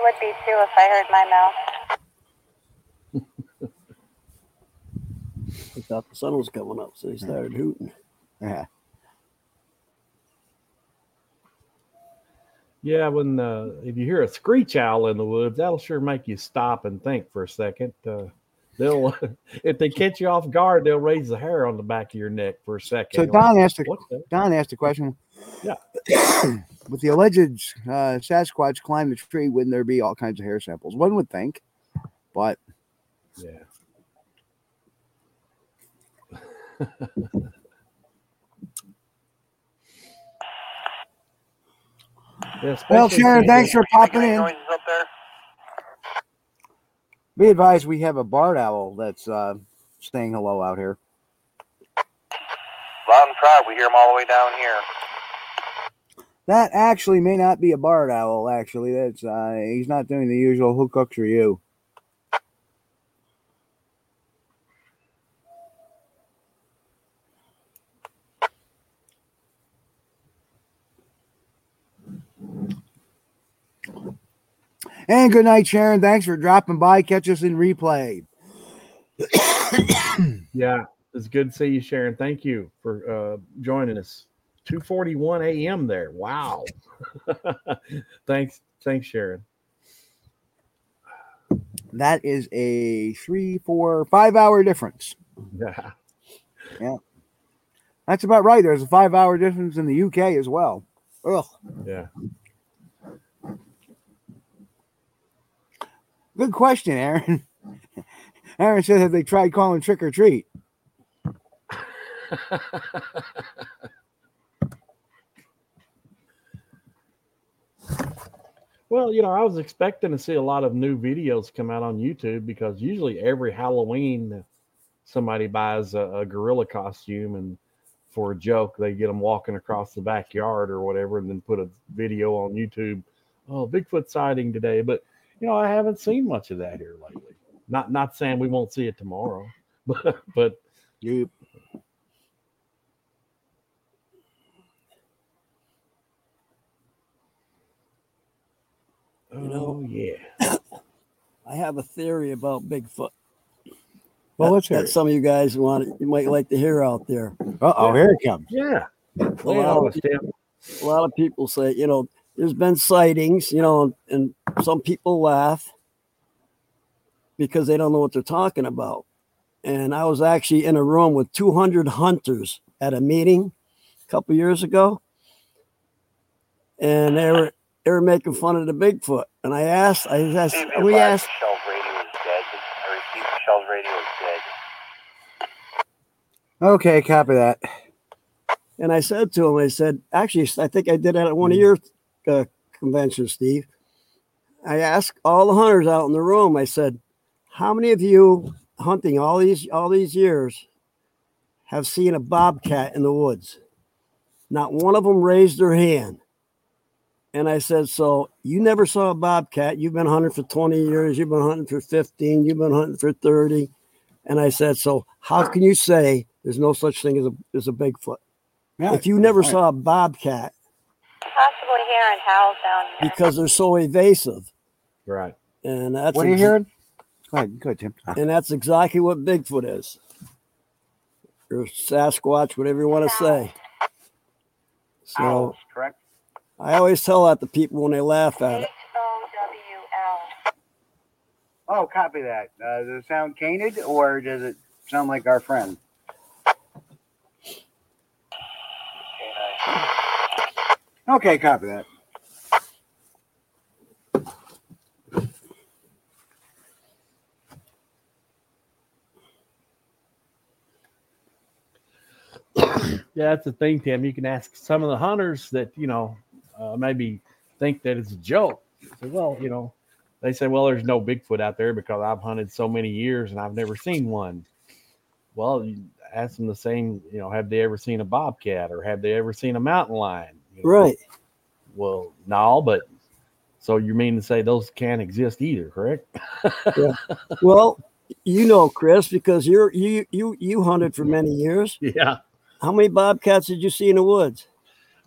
would be too if I heard my mouth. I thought the sun was coming up, so he started hooting. Yeah. Yeah, when uh, if you hear a screech owl in the woods, that'll sure make you stop and think for a second. Uh, they'll if they catch you off guard, they'll raise the hair on the back of your neck for a second. So You're like, Don asked a, "What's? Don asked a question. Yeah. With the alleged uh, Sasquatch climb the tree, wouldn't there be all kinds of hair samples? One would think, but Yeah. Yeah, well, Sharon, thanks for popping in. Noises up there? Be advised, we have a barred owl that's uh, saying hello out here. Loud and proud. We hear them all the way down here. That actually may not be a barred owl. Actually, that's uh, he's not doing the usual who cooks for you. And good night, Sharon. Thanks for dropping by. Catch us in replay. Yeah, it's good to see you, Sharon. Thank you for uh, joining us. 2:41 a.m. there. Wow. thanks, thanks, Sharon. That is a three, four, five hour difference. Yeah. Yeah. That's about right. There's a five hour difference in the UK as well. Ugh. Yeah. Good question, Aaron. Aaron said, have they tried calling trick or treat? Well, you know, I was expecting to see a lot of new videos come out on YouTube because usually every Halloween somebody buys a, a gorilla costume and for a joke they get them walking across the backyard or whatever and then put a video on YouTube. Oh, Bigfoot sighting today, but you know, I haven't seen much of that here lately. Not not saying we won't see it tomorrow, but but you You know, oh yeah. I have a theory about Bigfoot. Well, that, let's hear that it. some of you guys want you might like to hear out there. Uh oh, here it comes. Yeah. A lot, us, a lot of people say, you know, there's been sightings, you know, and some people laugh because they don't know what they're talking about. And I was actually in a room with 200 hunters at a meeting a couple years ago, and they were they were making fun of the Bigfoot. And I asked, I asked, we asked, Shell's radio is dead. I repeat, Shell's radio is dead. Okay, copy that. And I said to him, I said, actually, I think I did that at one of hmm. your uh, conventions, Steve. I asked all the hunters out in the room. I said, "How many of you hunting all these all these years have seen a bobcat in the woods?" Not one of them raised their hand. And I said, "So you never saw a bobcat? You've been hunting for 20 years. You've been hunting for 15. You've been hunting for 30." And I said, "So how can you say there's no such thing as a as a Bigfoot?" Yeah, if you never good point. saw a bobcat Possibly hearing howls down here. because they're so evasive Right. and that's What are you ex- hearing? Go ahead, go ahead, Tim. and that's exactly what bigfoot is or sasquatch whatever you want to say so Owls, correct? i always tell that to people when they laugh at it H-O-W-L. Oh, copy that. Uh, does it sound canid or does it sound like our friend? Okay, copy that. yeah, that's the thing, Tim. You can ask some of the hunters that you know uh, maybe think that it's a joke. Well, you know, they say, well, there's no Bigfoot out there because I've hunted so many years and I've never seen one. Well, ask them the same. You know, have they ever seen a bobcat or have they ever seen a mountain lion? You know, Right. Well, no, but so you mean to say those can't exist either, correct? Yeah. Well, you know, Chris, because you're you you you hunted for many years. Yeah. How many bobcats did you see in the woods?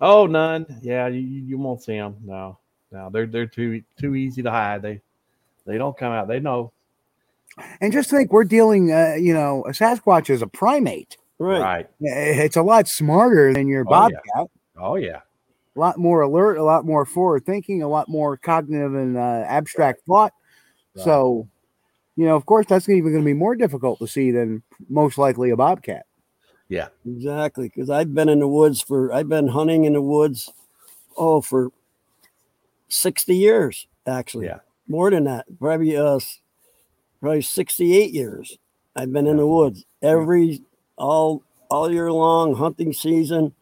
Oh, none. Yeah, you, you you won't see them. No, no, they're they're too too easy to hide. They they don't come out. They know. And just think, we're dealing, uh, you know, a Sasquatch is a primate. Right. Right. It's a lot smarter than your Oh, yeah. bobcat. Oh yeah. A lot more alert, a lot more forward thinking, a lot more cognitive and uh, abstract thought. So, you know, of course, that's even going to be more difficult to see than most likely a bobcat. Yeah. Exactly, because I've been in the woods for I've been hunting in the woods, oh, for sixty years actually. Yeah. more than that, probably uh, probably sixty-eight years. I've been in the woods every all all year long hunting season,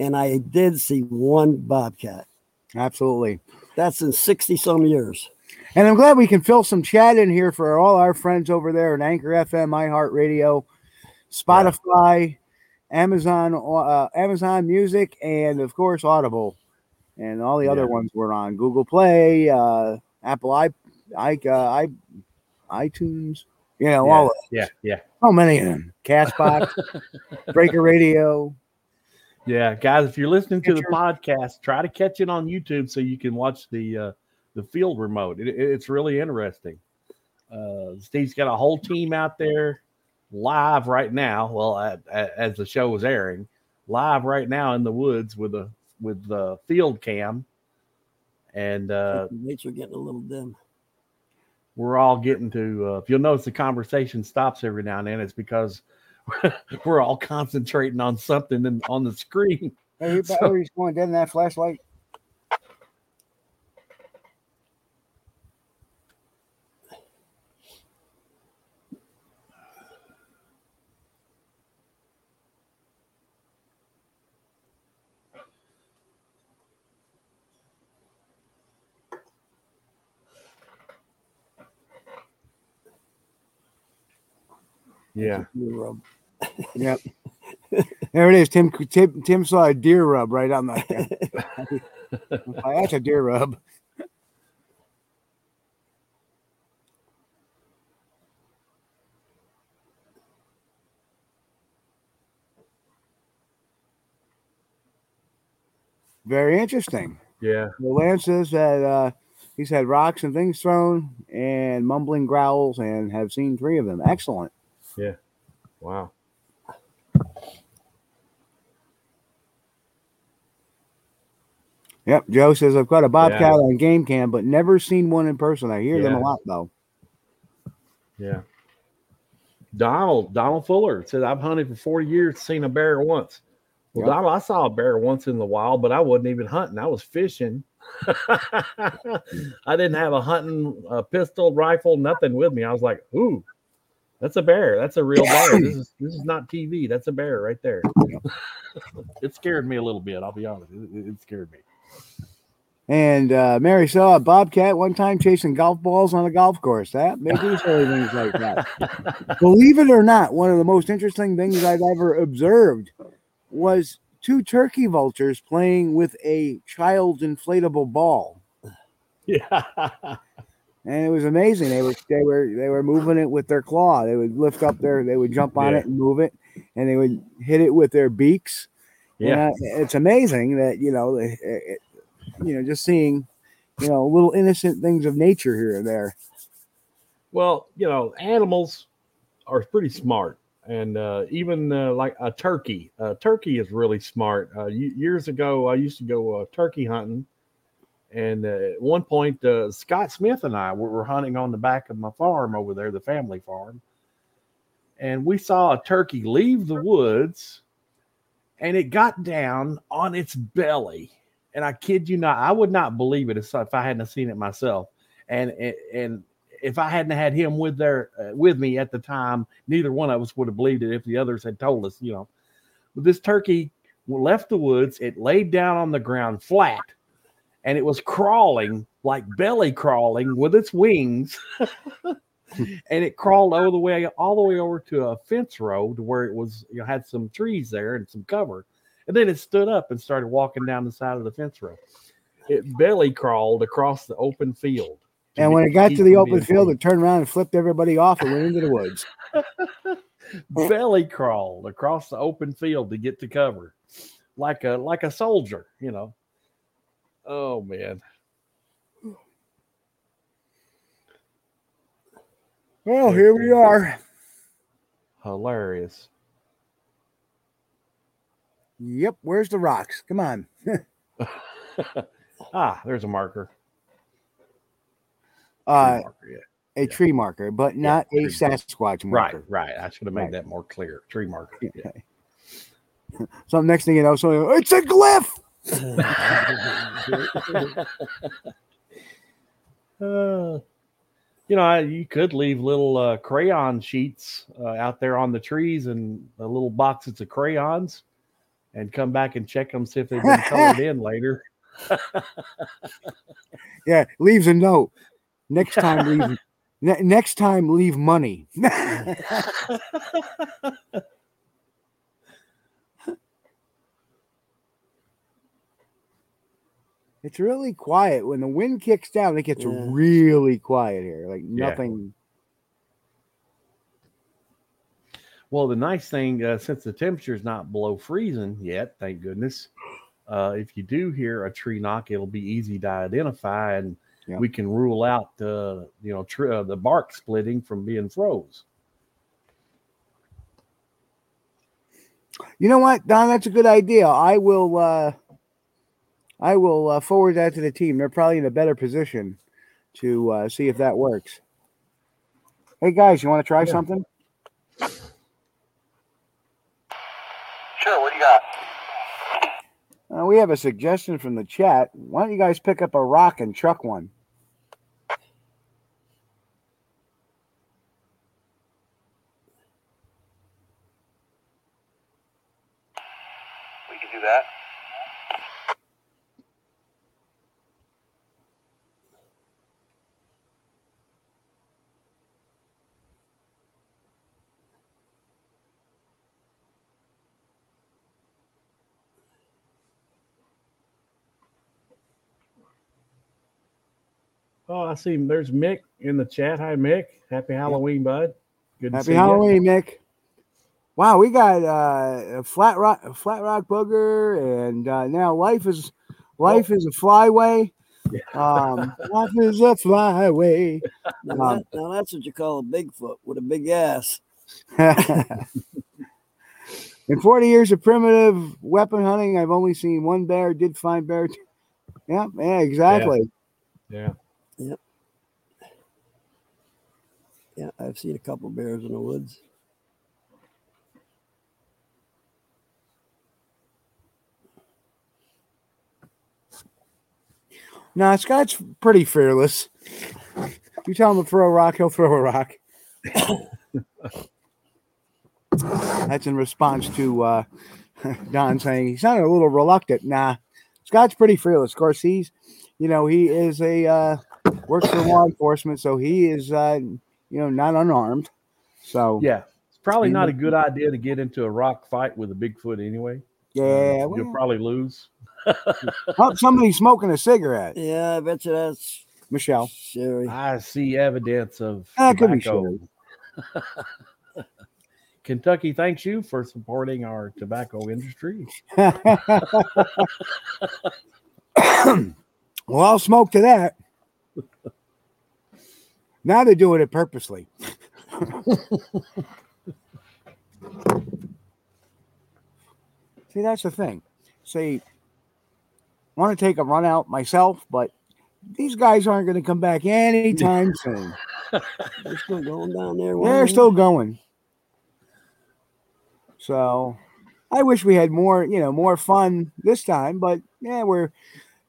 and I did see one bobcat. Absolutely. That's in sixty some years. And I'm glad we can fill some chat in here for all our friends over there at Anchor FM, iHeartRadio, Spotify, Amazon, uh, Amazon Music, and of course Audible, and all the other ones we're on Google Play, uh, Apple i, i, uh, i, iTunes. You know, yeah. all of yeah, yeah, so many of them. Castbox, Breaker Radio. Yeah, guys. If you're listening to the podcast, try to catch it on YouTube so you can watch the uh, the field remote. It, it- it's really interesting. Uh, Steve's got a whole team out there live right now. Well, at, at- as the show is airing, live right now in the woods with a with the field cam, and uh, are getting a little dim. we're all getting to. Uh, if you'll notice, the conversation stops every now and then. It's because we're all concentrating on something in, on the screen. Hey, your battery's going dead in that flashlight. Yeah. Yep. there it is. Tim, Tim Tim saw a deer rub right on that. That's a deer rub. Very interesting. Yeah. Well, Lance says that uh, he's had rocks and things thrown and mumbling growls and have seen three of them. Excellent. Yeah. Wow. Yep. Joe says I've got a bobcat Yeah. on game cam, but never seen one in person. I hear them a lot though. Yeah. Donald Donald Fuller said I've hunted for 40 years, seen a bear once. Well, Yep. Donald, I saw a bear once in the wild, but I wasn't even hunting. I was fishing. I didn't have a hunting uh, pistol, rifle, nothing with me. I was like, "Ooh, that's a bear. That's a real bear. This is this is not TV. That's a bear right there." it scared me a little bit. I'll be honest. It- it scared me. And uh, Mary saw a bobcat one time chasing golf balls on a golf course. That maybe silly things like that. Believe it or not, one of the most interesting things I've ever observed was two turkey vultures playing with a child's inflatable ball. Yeah. and it was amazing. They were they were they were moving it with their claw. They would lift up their they would jump on Yeah. it and move it, and they would hit it with their beaks. Yeah. And, uh, it's amazing that you know it, it, you know just seeing you know little innocent things of nature here and there. Well, you know, animals are pretty smart, and uh, even uh, like a turkey. A turkey is really smart. Uh, years ago, I used to go uh, turkey hunting, and uh, at one point, uh, Scott Smith and I were, were hunting on the back of my farm over there, the family farm, and we saw a turkey leave the woods, and it got down on its belly. And I kid you not, I would not believe it if I hadn't seen it myself. And and- and if I hadn't had him with there uh, with me at the time, neither one of us would have believed it if the others had told us, you know. But this turkey left the woods. It laid down on the ground flat, and it was crawling like belly crawling with its wings. and it crawled all the way all the way over to a fence row to where it was you know had some trees there and some cover and then it stood up and started walking down the side of the fence row. It belly crawled across the open field. And when it got to the open field, it turned around and flipped everybody off and went into the woods. belly crawled across the open field to get to cover. Like a like a soldier you know. Oh man. Well, here we are. hilarious Yep. Where's the rocks? Come on. ah there's a marker Uh, marker, yeah. a tree marker, but not a Sasquatch marker. right right. i should have made Right. that more clear tree marker yeah. So next thing you know, so it's a glyph. Uh, you know, I, you could leave little uh, crayon sheets uh, out there on the trees and the little boxes of crayons, and come back and check them, see if they've been colored in later. Yeah, leaves a note. Next time, leave. ne- next time, leave money. it's really quiet when the wind kicks down. It gets Yeah. really quiet here. Like nothing. Well, the nice thing, uh, since the temperature is not below freezing yet, thank goodness, uh, if you do hear a tree knock, it'll be easy to identify, and Yeah. we can rule out uh, you know tr- uh, the bark splitting from being froze. You know what, Don? That's a good idea. I will. uh I will uh, forward that to the team. They're probably in a better position to uh, see if that works. Hey guys, you want to try something? Sure, what do you got? Uh, we have a suggestion from the chat. Why don't you guys pick up a rock and chuck one? We can do that. Oh, I see. There's Mick in the chat. Hi, Mick. Happy Halloween, bud. Good to Happy see you. Halloween, Mick. Wow, we got uh, a flat rock, a flat rock booger, and uh, now life is life is a flyway. Um, life is a flyway. Now, Um, that, now that's what you call a Bigfoot with a big ass. In 40 years of primitive weapon hunting, I've only seen one bear. Did find bear. t- Yeah, yeah, exactly. Yeah. Yep. Yeah, I've seen a couple bears in the woods. No, Scott's pretty fearless. You tell him to throw a rock, he'll throw a rock. That's in response to uh, Don saying he sounded a little reluctant. Nah, Scott's pretty fearless. Of course, he's, you know, he is a uh, works for law enforcement, so he is, uh, you know, not unarmed. So Yeah. It's probably not a good idea to get into a rock fight with a Bigfoot anyway. Uh, yeah, You'll probably lose. somebody smoking a cigarette. Yeah, I bet you that's Michelle. Sherry. I see evidence of That could be tobacco. Kentucky thanks you for supporting our tobacco industry. well, I'll smoke to that. Now they're doing it purposely. See, that's the thing. See, I want to take a run out myself, but these guys aren't going to come back anytime soon. They're still going down there. They're still going. So I wish we had more, you know, more fun this time, but yeah, we're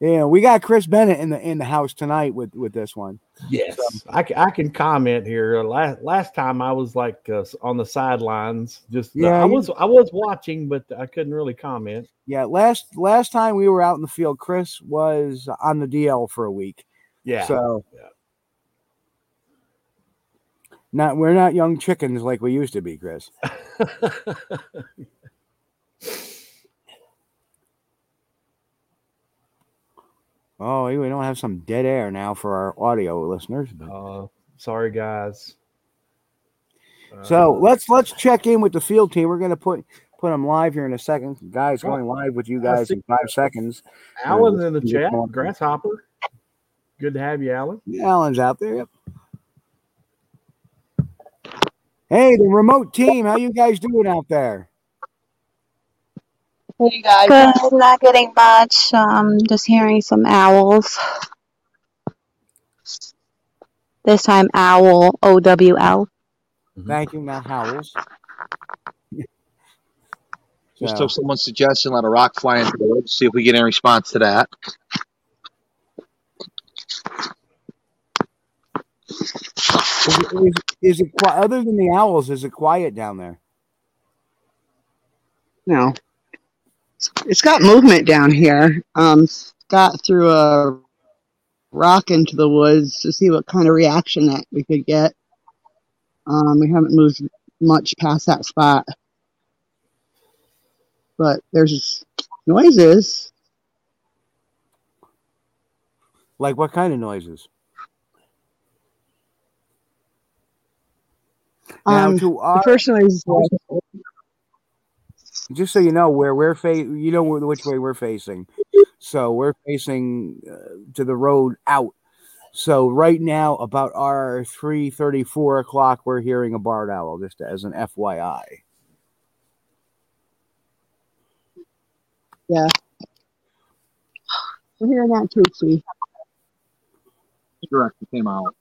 Yeah, we got Chris Bennett in the in the house tonight with with this one. Yes, I, ca- I can comment here. Last last time I was like uh, on the sidelines, just uh, Yeah, I was I was watching, but I couldn't really comment. Yeah, last last time we were out in the field, Chris was on the DL for a week. Yeah, So not we're not young chickens like we used to be, Chris. Oh, we don't have some dead air now for our audio listeners. but- uh, sorry guys. So Uh, let's let's check in with the field team. We're gonna put put them live here in a second. Guys, Oh, going live with you guys in five seconds. Alan in the chat, grasshopper. Good to have you, Alan. Alan's out there. Yep. Hey, the remote team. How you guys doing out there? Hey guys. Good, not getting much. Um, just hearing some owls. This time, owl, O W L. Thank you, Matt Howells. Just took someone's suggestion, let a rock fly into the woods, see if we get any response to that. Is it, is, is it qui- other than the owls? Is it quiet down there? No. It's got movement down here. Um, Scott threw a rock into the woods to see what kind of reaction that we could get. Um, we haven't moved much past that spot. But there's noises. Like what kind of noises? Now, Um, to the first noise just so you know where we're fa- you know which way we're facing. So we're facing uh, to the road out. So right now, about our three thirty, four o'clock, we're hearing a barred owl. Just as an FYI. yeah. We're hearing that too, see. Correct. It came out.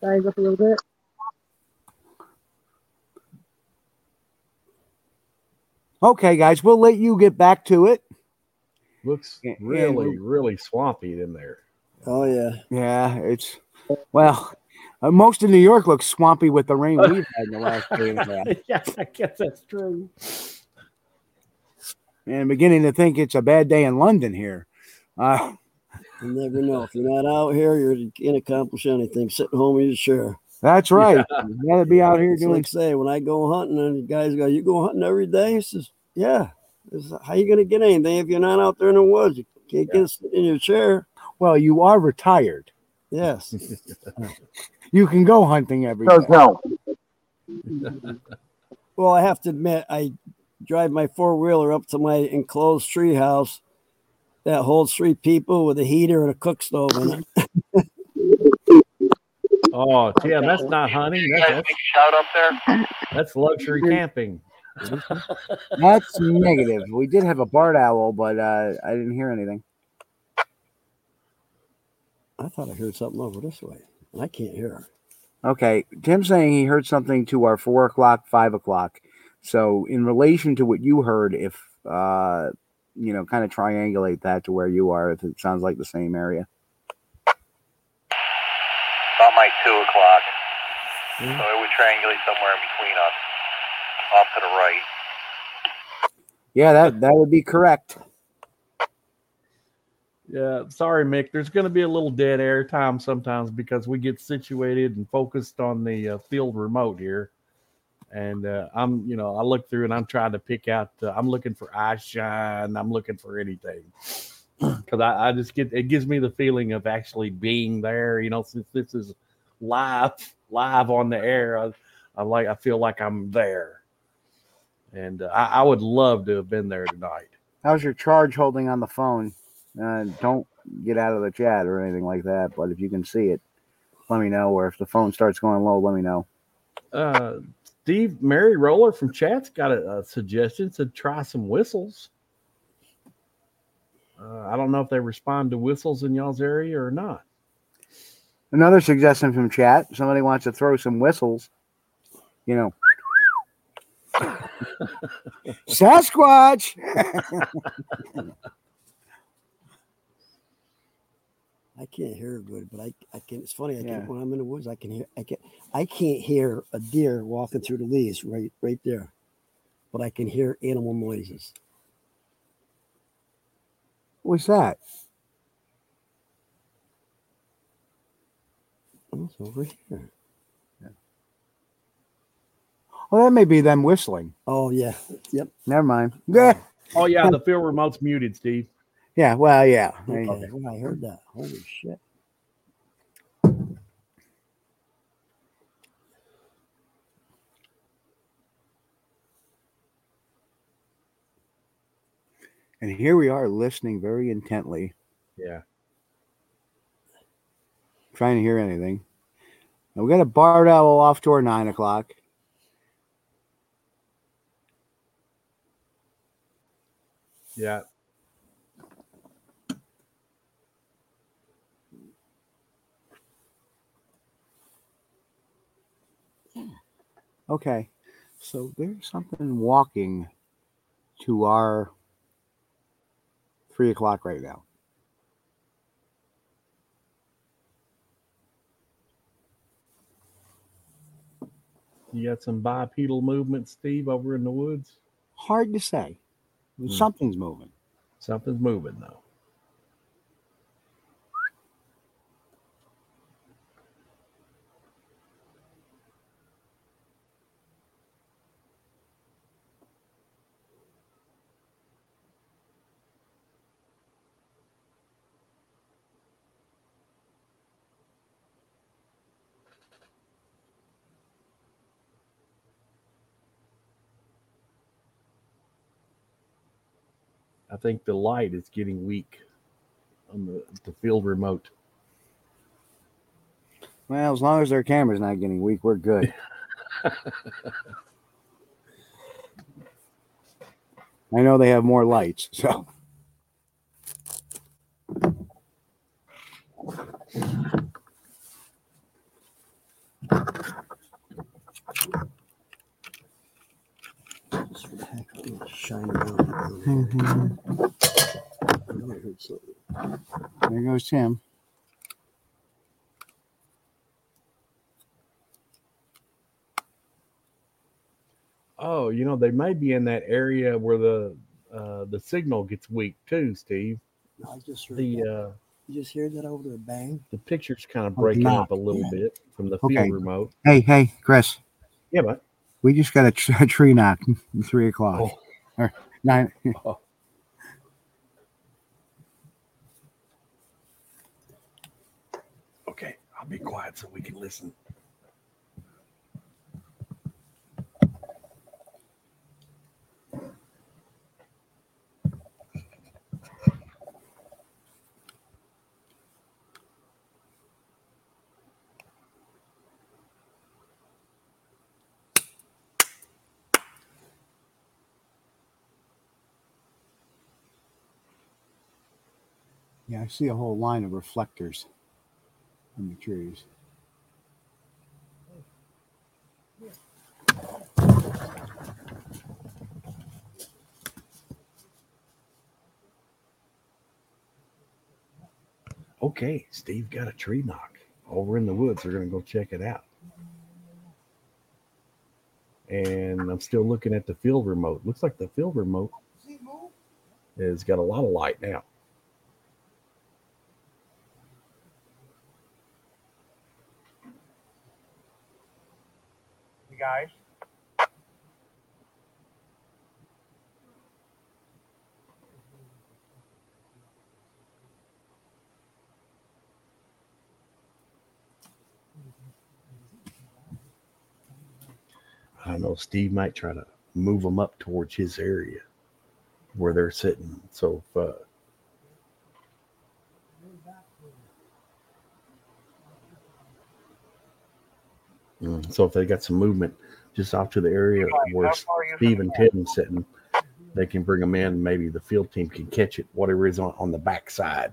Size up a little bit. Okay, guys, we'll let you get back to it. Looks Yeah, and really, really swampy in there. Oh yeah. Yeah, it's well, uh, most of New York looks swampy with the rain we've had in the last day and a half. yeah, I guess that's true. And I'm beginning to think it's a bad day in London here. Uh, You never know. If you're not out here, you can't accomplish anything. Sitting home in your chair. that's right. You gotta be out here It's doing like say when I go hunting and the guys go, "You go hunting every day?" He says, "Yeah." I says, How you gonna get anything if you're not out there in the woods? You can't get in your chair. well, you are retired. Yes. You can go hunting every No, day. no. well, I have to admit, I drive my four wheeler up to my enclosed tree house that holds three people with a heater and a cook stove in it. Oh, yeah, that's not hunting. That's, that's, shout up there? that's luxury camping. That's negative. We did have a barred owl, but uh, I didn't hear anything. I thought I heard something over this way, and I can't hear. Okay, Tim's saying he heard something to our four o'clock, five o'clock. So, in relation to what you heard, if uh, you know, kind of triangulate that to where you are, if it sounds like the same area. About my 2 o'clock. So it would triangulate somewhere in between us. Off to the right. Yeah, that that would be correct. Yeah, sorry, Mick. There's going to be a little dead air time sometimes because we get situated and focused on the uh, field remote here. And uh, I'm, you know, I look through and I'm trying to pick out. Uh, I'm looking for eye shine. I'm looking for anything because I, I just get it gives me the feeling of actually being there. You know, since this is live, live on the air, I, I like I feel like I'm there. And uh, I, I would love to have been there tonight. How's your charge holding on the phone? Uh, don't get out of the chat or anything like that. But if you can see it, let me know. Or if the phone starts going low, let me know. uh Steve Mary Roller from chat's got a, a suggestion. Said try some whistles. Uh, I don't know if they respond to whistles in y'all's area or not. Another suggestion from chat. Somebody wants to throw some whistles. You know. Sasquatch. I can't hear good, but I, I can. It's funny. I Yeah. can when I'm in the woods. I can hear. I can. I can't hear a deer walking through the leaves right right there, but I can hear animal noises. What's that? Oh, it's over here. Yeah. Well, that may be them whistling. Oh yeah. Yep. Never mind. Yeah. Oh yeah, the field remote's muted, Steve. Yeah. Well, yeah. There Okay. Well, I heard that. Holy shit. And here we are listening very intently, Yeah. trying to hear anything. And we got a barred owl off toward nine o'clock. Yeah. Okay. So there's something walking to our three o'clock right now. You got some bipedal movement, Steve, over in the woods. Hard to say. Hmm. Something's moving. Something's moving though. I think the light is getting weak on the, the field remote. Well, as long as their camera's not getting weak, we're good. I know they have more lights, so Shining down. I know I heard something. there goes Tim. Oh, you know, they may be in that area where the uh, the signal gets weak too, Steve. I just heard The that. uh, You just hear that over there, bang. the picture's kind of Oh, breaking yeah. up a little Yeah. bit from the field Okay. remote. Hey, hey, Chris. Yeah, but We just got a, tr- a tree knock. Three o'clock Oh. or nine. Oh. okay, I'll be quiet so we can listen. Yeah, I see a whole line of reflectors in the trees. Okay, Steve got a tree knock over in the woods. We're going to go check it out. And I'm still looking at the field remote. Looks like the field remote has got a lot of light now. Guys. I don't know. Steve might try to move them up towards his area where they're sitting. So uh, Mm, so if they got some movement, just off to the area where Steve and Tim's sitting. They can bring them in. Maybe the field team can catch it, whatever is on, on the backside.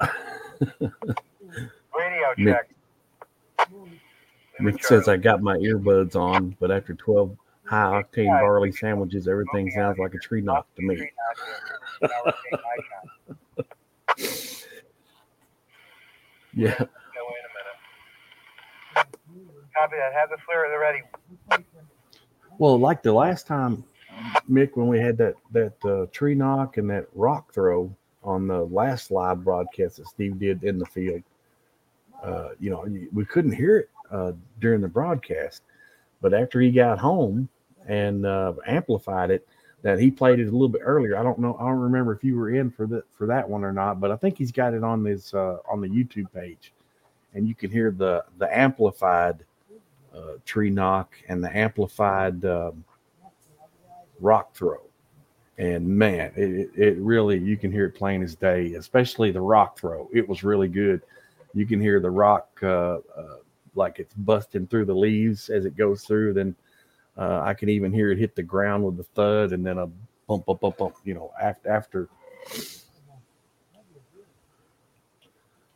Radio check. Mick says I got my earbuds on, but after 12 high octane barley sandwiches, everything sounds like a tree knock to me. Yeah. Copy that. Have the flare ready. Well, like the last time, Mick, when we had that that uh, tree knock and that rock throw on the last live broadcast that Steve did in the field, uh, you know, we couldn't hear it uh, during the broadcast, but after he got home and uh, amplified it, that he played it a little bit earlier. I don't know. I don't remember if you were in for that for that one or not, but I think he's got it on his uh, on the YouTube page, and you can hear the the amplified uh, tree knock and the amplified um, rock throw. And man, it, it really, you can hear it plain as day, especially the rock throw. It was really good. You can hear the rock uh, uh, like it's busting through the leaves as it goes through. Then uh, I can even hear it hit the ground with a thud and then a bump, bump, bump, bump, you know, after, after.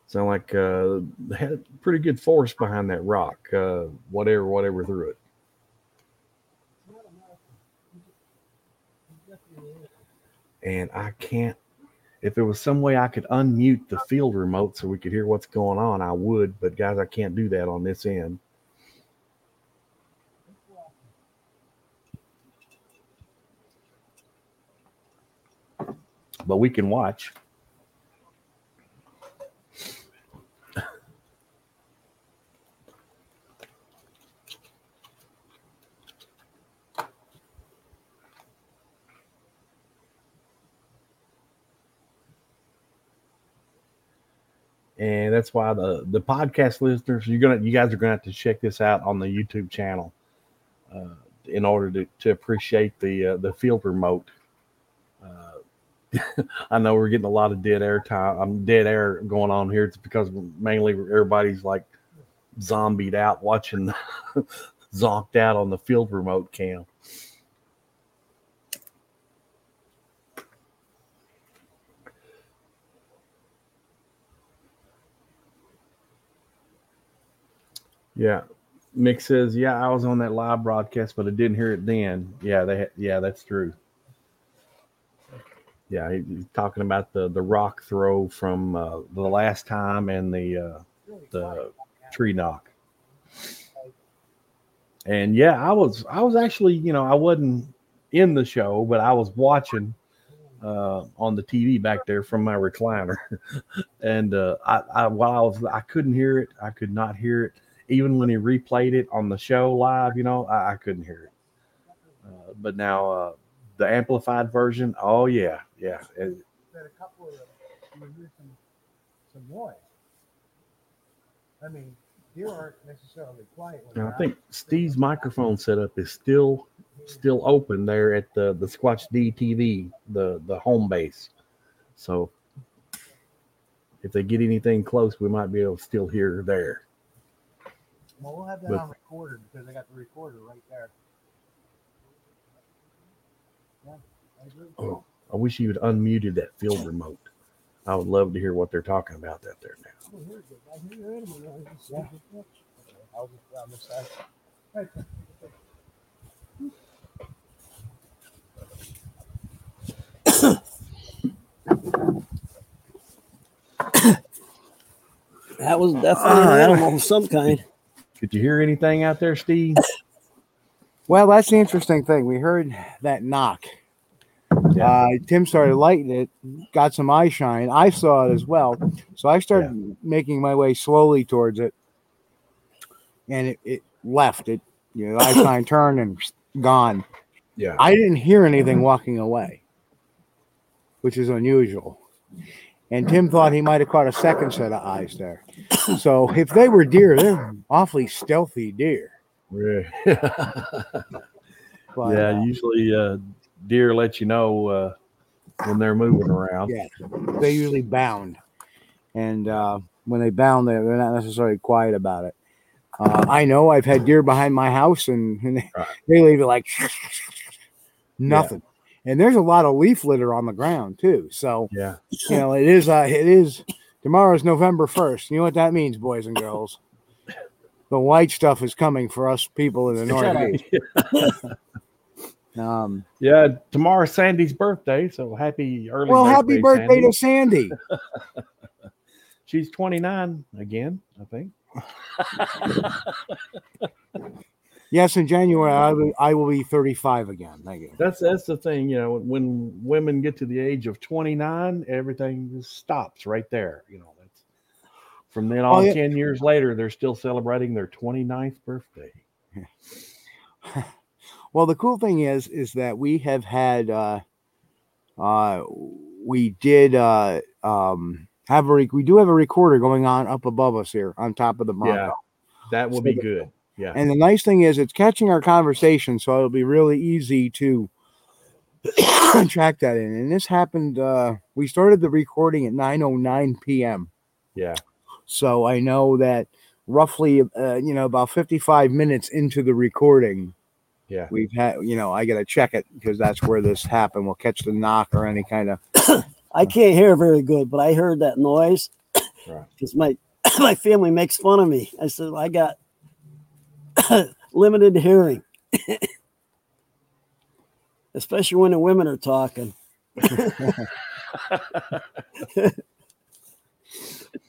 Sound like uh, had pretty good force behind that rock, uh, whatever, whatever threw it. And I can't. If there was some way I could unmute the field remote so we could hear what's going on, I would. But guys, I can't do that on this end. But we can watch. and that's why the the podcast listeners you're gonna you guys are gonna have to check this out on the YouTube channel uh, in order to, to appreciate the uh, the field remote. Uh, I know we're getting a lot of dead air time. I'm dead air going on here. It's because mainly everybody's like zombied out watching zonked out on the field remote cam. Yeah. Mick says, "Yeah, I was on that live broadcast, but I didn't hear it then." Yeah, they, yeah, that's true. Yeah, he's talking about the the rock throw from uh, the last time and the uh, the tree knock. And yeah, I was I was actually, you know, I wasn't in the show, but I was watching uh, on the TV back there from my recliner, and uh, I, I while I was I couldn't hear it, I could not hear it even when he replayed it on the show live, you know, I, I couldn't hear it. Uh, but now uh, the amplified version, oh yeah, yeah. It, a couple of you hear some some noise. I mean, deer aren't necessarily quiet when I think Steve's microphone setup is still still open there at the the Squatch D TV, the the home base. So if they get anything close, we might be able to still hear there. Well, we'll have that But- on recorder because I got the recorder right there. Yeah, I agree. Oh, I wish you had unmuted that field remote. I would love to hear what they're talking about out there now. Here's it. I hear your animal. Yeah. I'll just on this side. Right. That was definitely Ah, an animal of some kind. Did you hear anything out there, Steve? Well, that's the interesting thing. We heard that knock. Uh, Tim started lighting it, got some eye shine. I saw it as well. So I started making my way slowly towards it, and it, it left. It, you know, eye shine turned and gone. Yeah. I didn't hear anything walking away, which is unusual. And Tim thought he might have caught a second set of eyes there. So if they were deer, they're awfully stealthy deer. Yeah. But, yeah, uh, usually uh, deer let you know uh, when they're moving around. Yeah, they usually bound. And uh, when they bound, they're, they're not necessarily quiet about it. Uh, I know I've had deer behind my house, and, and they, they leave it like nothing. And there's a lot of leaf litter on the ground too. So Yeah. you know it is. Uh, it is. Tomorrow's November first. You know what that means, boys and girls. The white stuff is coming for us people in the Shut up. northeast. Um, Yeah, tomorrow's Sandy's birthday, so happy early well, happy birthday to Sandy. She's 29 again, I think. Yes, in January I will, I will be 35 again. Thank you. That's that's the thing, you know, when women get to the age of 29, everything just stops right there. You know, that's from then Oh, on, yeah. 10 years later, they're still celebrating their 29th birthday. Well, the cool thing is, is that we have had, uh, uh, we did, uh, um, have a, we do have a recorder going on up above us here on top of the Bronco. Yeah, that will So be the- good. Yeah. And the nice thing is, it's catching our conversation, so it'll be really easy to track that in. And this happened. Uh, we started the recording at 9:09 p.m. Yeah. So I know that roughly, uh, you know, about 55 minutes into the recording, Yeah. we've had, you know, I got to check it because that's where this happened. We'll catch the knock or any kind of. I can't hear very good, but I heard that noise Right. because my my family makes fun of me. I said I got limited hearing, especially when the women are talking.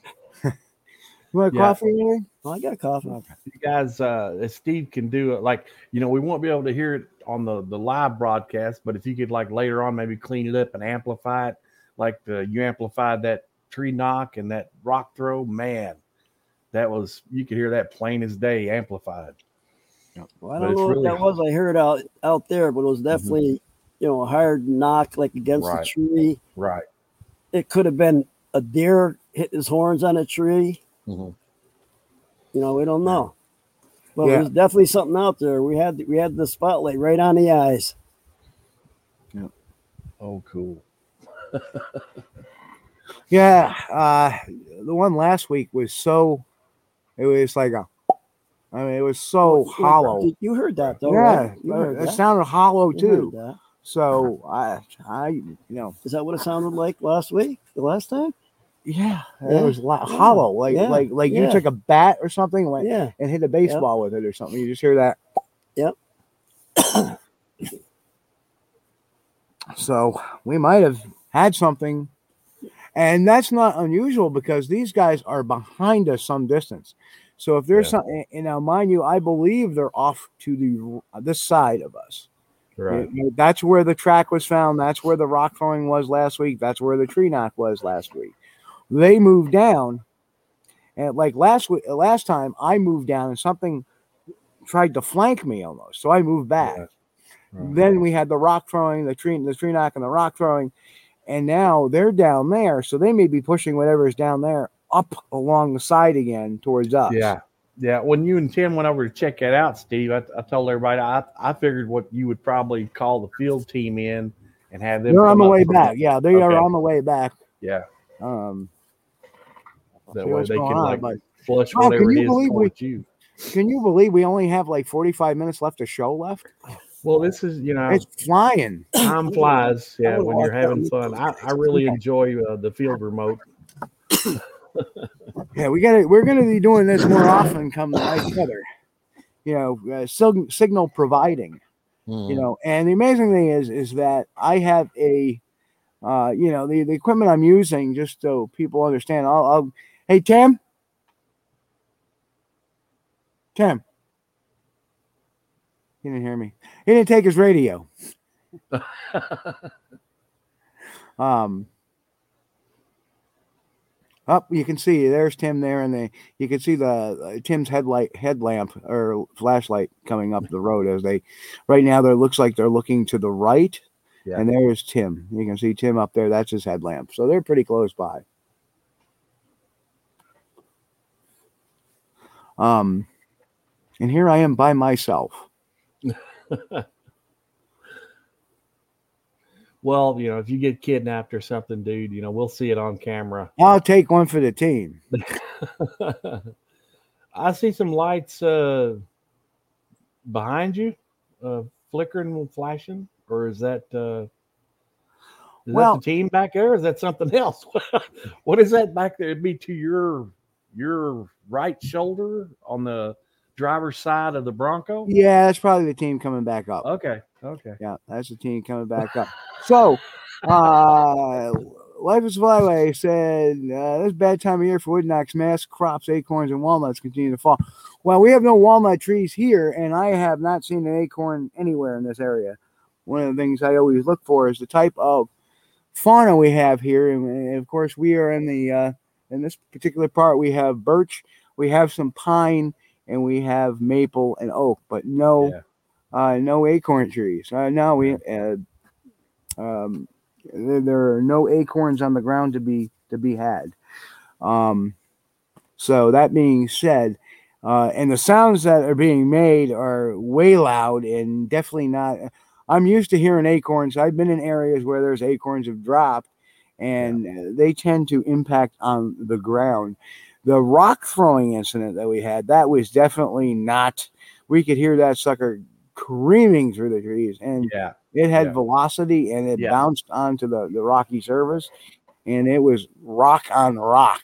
You want a Yeah. coffee? Mary? I got coffee. You guys, uh, if Steve can do it, like you know, we won't be able to hear it on the the live broadcast, but if you could like later on maybe clean it up and amplify it, like the you amplified that tree knock and that rock throw, man, that was you could hear that plain as day amplified. Well, I don't it's know really- what that was. I heard out out there, but it was definitely you know a hard knock like against Right. the tree. Right. It could have been a deer hitting his horns on a tree. Mhm. You know, we don't know. But Yeah. there's definitely something out there. We had we had the spotlight right on the eyes. Yeah. Oh, cool. Yeah, uh, the one last week was so. It was like a. I mean, it was so hollow. You- You heard that though, yeah, right? You heard it that. sounded hollow You heard too. that. So I, I, you know, Is that what it sounded like last week? The last time? Yeah, Yeah. it was Yeah. hollow, like Yeah. like like you took a bat or something, like, Yeah. and hit a baseball with it or something. You just hear that. Yep. So we might have had something, and that's not unusual because these guys are behind us some distance. So if there's Yeah. something, and now mind you, I believe they're off to the this side of us. Right. That's where the track was found. That's where the rock throwing was last week. That's where the tree knock was last week. They moved down, and like last week, last time I moved down, and something tried to flank me almost. So I moved back. Then we had the rock throwing, the tree, the tree knock, and the rock throwing, and now they're down there. So they may be pushing whatever is down there up along the side again towards us. Yeah. Yeah. When you and Tim went over to check that out, Steve, I, I told everybody I, I figured what you would probably call the field team in and have them. they're on the way back. Yeah, they are on the way back. Yeah. Um, That way they can on, like but- flush Oh, whatever can it you is believe we- you. Can you believe we only have like 45 minutes left of show left? Well, this is you know It's flying. time flies. Yeah, when you're having fun. I, I really enjoy uh, the field remote. Yeah, we got to We're going to be doing this more often come the nice weather. You know, uh, sig- signal providing. You know, and the amazing thing is, is that I have a, uh, you know, the, the equipment I'm using just so people understand. I'll, I'll hey Tim, Tim. He didn't hear me. He didn't take his radio. um. Up, you can see there's Tim there, and the you can see the uh, Tim's headlight headlamp or flashlight coming up the road as they. Right now, there looks like they're looking to the right, Yeah. and there's Tim. You can see Tim up there. That's his headlamp. So they're pretty close by. Um, and here I am by myself. Well, you know, if you get kidnapped or something, dude, you know, we'll see it on camera. I'll take one for the team. I see some lights uh behind you, uh flickering flashing, or is that uh is Well- that the team back there? Is that something else? what is that back there? It'd be to your your right shoulder on the driver's side of the Bronco. Yeah, that's probably the team coming back up. Okay. Okay. Yeah, that's the team coming back up. So, uh, Life is Flyway said, uh, this bad time of year for wood knocks, mass crops, acorns, and walnuts continue to fall. Well, we have no walnut trees here, and I have not seen an acorn anywhere in this area. One of the things I always look for is the type of fauna we have here, and, and of course, we are in the uh, in this particular part. We have birch, we have some pine, and we have maple and oak, but no uh, no acorn trees. Uh, no, we uh, um, there, there are no acorns on the ground to be to be had. Um, so that being said, uh, and the sounds that are being made are way loud and definitely not. I'm used to hearing acorns. I've been in areas where there's acorns have dropped, and uh, they tend to impact on the ground. The rock throwing incident that we had, that was definitely not. We could hear that sucker creaming through the trees, and Yeah. it had Yeah. velocity and it Yeah. bounced onto the, the rocky surface, and it was rock on rock.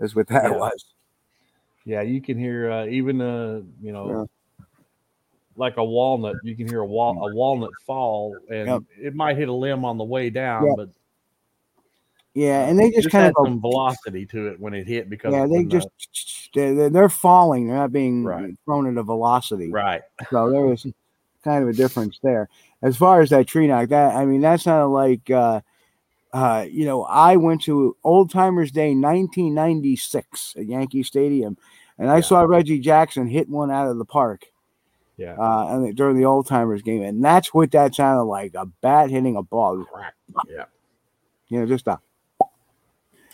Is what that Yeah. was. Yeah, you can hear uh, even uh, you know, like a walnut. You can hear a wal- a walnut fall, and Yep. it might hit a limb on the way down, Yeah. but Yeah, and they just, kind had of go- some velocity to it when it hit because yeah, they the- just they're, they're falling. They're not being thrown at a velocity. Right. So there was kind of a difference there. As far as that tree knock, that I mean, that sounded like uh, uh, you know, I went to Old Timers Day 1996 at Yankee Stadium, and I saw Reggie Jackson hit one out of the park. Yeah. Uh, and during the Old Timers game, and that's what that sounded like a bat hitting a ball. Yeah. You know, just a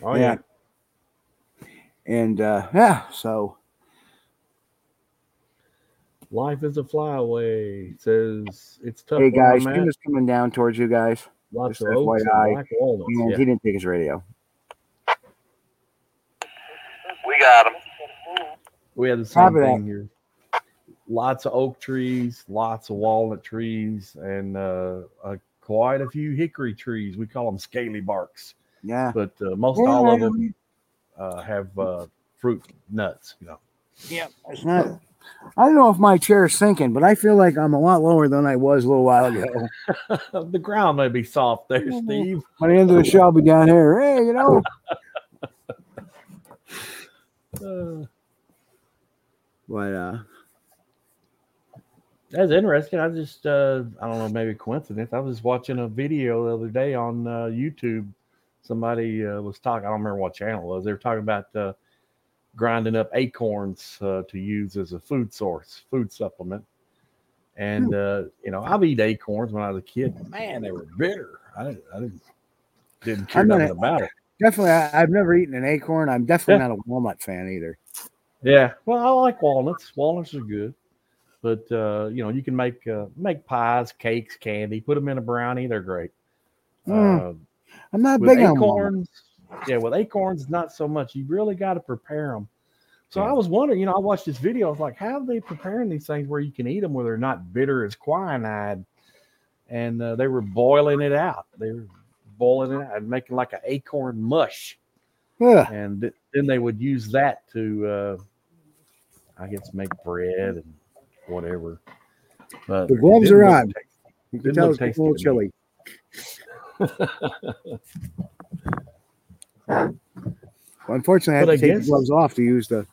Oh yeah. And uh, yeah, so Life is a flyaway. It says it's tough. hey guys, I'm Tim at. is coming down towards you guys. Lots Just of oaks and FYI. black walnuts, And yeah. he didn't take his radio. We got him. We had the Copy same that. thing here. Lots of oak trees, lots of walnut trees, and uh, uh, quite a few hickory trees. We call them scaly barks. Yeah. But uh, most Yeah, all of them uh, have uh, fruit nuts. You know. Yeah. It's not. I don't know if my chair's sinking, but I feel like I'm a lot lower than I was a little while ago. the ground may be soft there, Steve. By the end of the show, I'll be down here. Hey, you know. Uh, But uh, That's interesting. I just, uh, I don't know, maybe coincidence. I was watching a video the other day on uh, YouTube. Somebody uh, was talking, I don't remember what channel it was. They were talking about uh, grinding up acorns uh, to use as a food source, food supplement. And, uh, you know, I've eaten acorns when I was a kid. Man, they were bitter. I, didn't- I didn't, didn't care nothing about it. definitely, I, I've never eaten an acorn. I'm definitely Yeah. not a walnut fan either. Yeah, well, I like walnuts. Walnuts are good, but uh, you know, you can make uh, make pies, cakes, candy. Put them in a brownie; they're great. Mm. I'm not with big on acorns, yeah, with acorns, not so much. You really got to prepare them. So I was wondering, you know, I watched this video. I was like, how are they preparing these things where you can eat them where they're not bitter as quinine? And uh, they were boiling it out. They were boiling it out and making like an acorn mush. Yeah. And th- then they would use that to, uh, I guess, make bread and whatever. But The gloves are on. You can tell it's a little chilly. Well, unfortunately, I had But to I take guess- the gloves off to use the.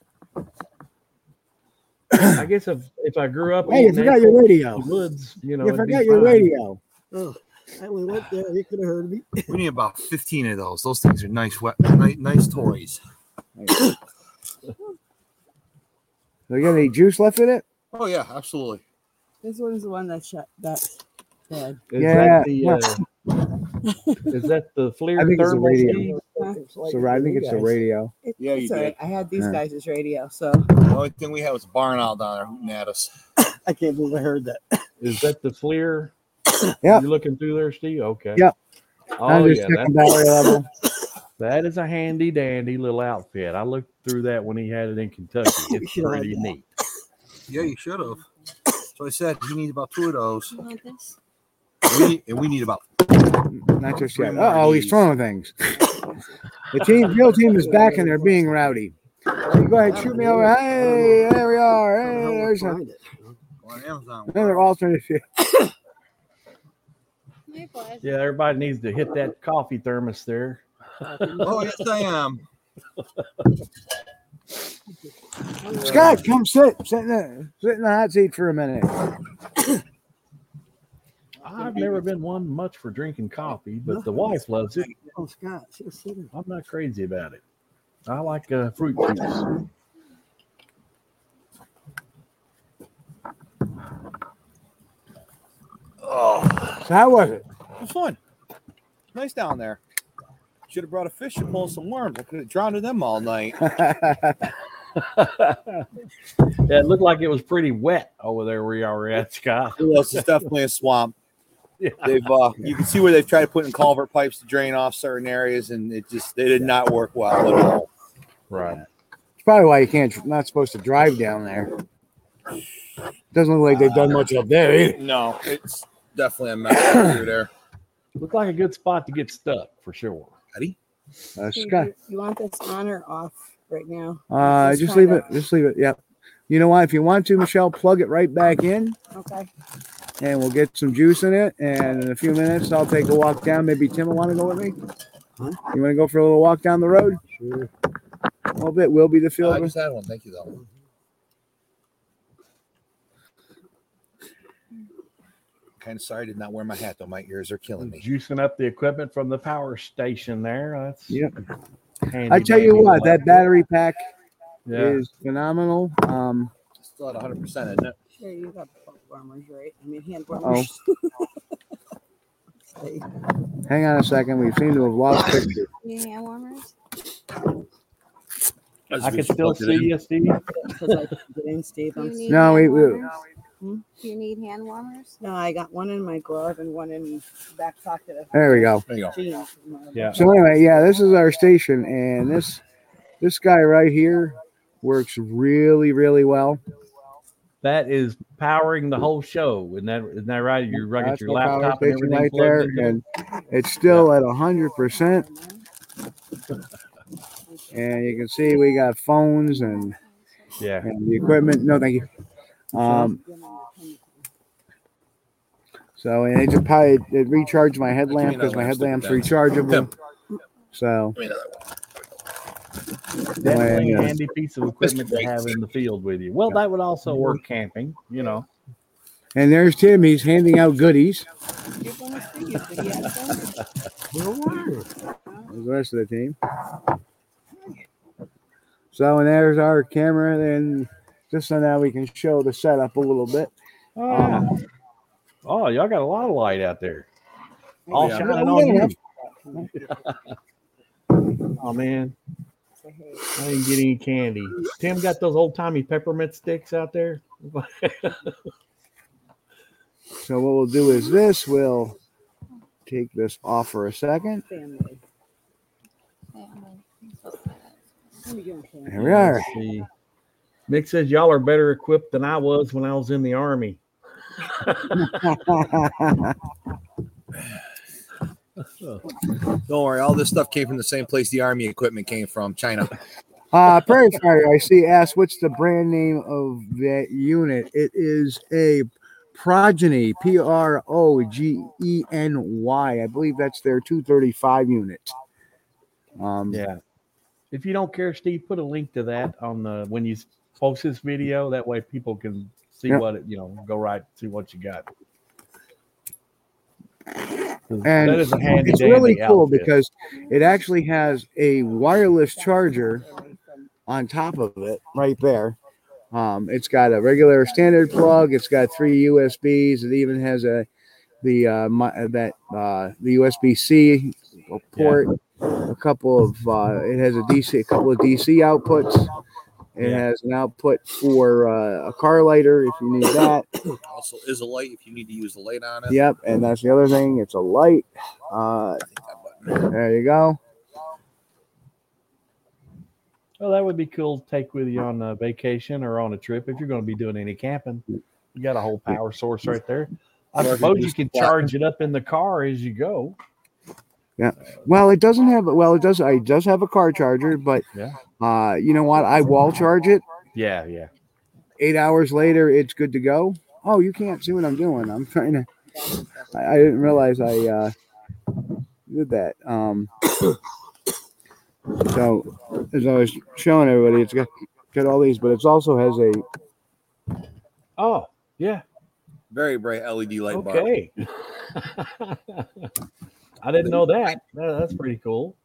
I guess if if I grew up, Hey, you eating forgot your radio. the woods, you know, you it'd forgot your fine. radio. Oh, I only went there. You could have heard me. We need about 15 of those. Those things are nice, wet, nice, nice toys. We got any juice left in it? Oh, yeah, absolutely. This one is the one that shut that bad. Is Yeah. that the uh, is that the FLIR I think it's a thermal radio. Steve? So I think it's a radio. It, Yeah, you it's all did. right. I had these Yeah. guys' radio, so The only thing we had was a barn owl down there hooting at us. I can't believe I heard that. Is that the FLIR Yeah. You looking through there, Steve? Okay. Yep. Oh I'm yeah, checking that's- battery level. That is a handy dandy little outfit. I looked through that when he had it in Kentucky. It's should have pretty that. neat. Yeah, you should have. So I said you need about two of those. You want this? We need, and we need about Not just Three yet. Uh oh, he's throwing things. The team, real team is back and they're being rowdy. You go ahead, shoot me over. Hey, there we are. Hey, there's a, on Amazon. another alternate. Yeah, everybody needs to hit that coffee thermos there. Oh yes, I am. Scott, come sit. Sit in, the, sit in the hot seat for a minute. I've never been one much for drinking coffee, but the wife loves it. Oh, Scott, sit- sit in. I'm not crazy about it. I like uh, fruit juice. Oh, So how was it? fun. Nice down there. Should have brought a fish to pull some worms. I could have drowned in them all night. Yeah, it looked like it was pretty wet over there where y'all were at, Scott. Well, it's definitely a swamp. Yeah. They've uh, you can see where they've tried to put in culvert pipes to drain off certain areas, and it just they did not work well at all. Right. It's probably why you can't, not supposed to drive down there. Doesn't look like they've done much up there either. No, it's definitely a mess through there. Looked like a good spot to get stuck for sure. Ready? Uh, You- Scott, You, you want this on or off right now? uh, just leave it. Just leave it. Yep. You know what? If you want to, Michelle, plug it right back in. Okay. And we'll get some juice in it. And in a few minutes, I'll take a walk down. Maybe Tim will want to go with me. You want to go for a little walk down the road? Sure. A little bit. We'll be the I field. just had one. Thank you, though. Kind of sorry I did not wear my hat though. My ears are killing me. Juicing up the equipment from the power station there. That's Yep. handy I tell you dandy what, that battery pack Yeah. is phenomenal. Um, Still at 100, percent isn't it? Sure, you got plug warmers, right? I mean, hand oh, warmers. hang on a second. We seem to have lost picture. You hand warmers? I can still see you, Steve. Because I can get in, Steve. I'm need No, we- hand we- warmers? Hmm? Do you need hand warmers? No, I got one in my glove and one in the back pocket of There we go. There you go. jeans. Yeah. So anyway, yeah, this is our station, and this this guy right here works really, really well. That is powering the whole show. Isn't that isn't that right? You got That's your laptop and everything right there, into and it's still at hundred percent. And you can see we got phones and Yeah. and the equipment. No, thank you. Um, so and it just probably it recharged my headlamp because my headlamp's rechargeable. So Definitely Yeah. a handy piece of equipment to have in the field with you. Well, that would also work camping, you know. and there's Tim. He's handing out goodies. Give one to Steve. Did he have some? There's the rest of the team. So and there's our camera. Then just so now we can show the setup a little bit. Oh, Um, oh y'all got a lot of light out there. All Yeah. shining on you. oh man. I didn't get any candy. Tim got those old timey peppermint sticks out there. So what we'll do is this. We'll take this off for a second. Family. Let me get him, Sam. There we are. Let's see. Mick says y'all are better equipped than I was when I was in the army. Don't worry, all this stuff came from the same place the army equipment came from, China. Uh, Prairie Fire, I see. Asked, what's the brand name of that unit? It is a Progeny, P R O G E N Y. I believe that's their 235 unit. Um, Yeah. If you don't care, Steve, put a link to that on the when you post this video. That way people can see Yep. what it, you know, go right, see what you got. And it's really cool outfit. because it actually has a wireless charger on top of it right there. Um, it's got a regular standard plug. It's got three USBs. It even has a the uh, mi- that uh, the USB C port. A couple of uh, it has a DC, a couple of DC outputs, It Yeah. has an output for uh, a car lighter if you need that. Also, is a light if you need to use the light on it. Yep, and that's the other thing. It's a light. Uh, there you go. Well, that would be cool to take with you on a vacation or on a trip if you're going to be doing any camping. You got a whole power source right there. I Or if you suppose you can charge it up in the car as you go. Yeah. Well, it doesn't have. Well, it does. It does have a car charger, but Yeah. uh, you know what? I wall charge it. Yeah, yeah. Eight hours later, it's good to go. Oh, you can't see what I'm doing. I'm trying to. I, I didn't realize I uh, did that. Um, so as I was showing everybody, it's got got all these, but it also has a Oh, yeah. Very bright LED light bar. Okay. I didn't know that. That- That's pretty cool.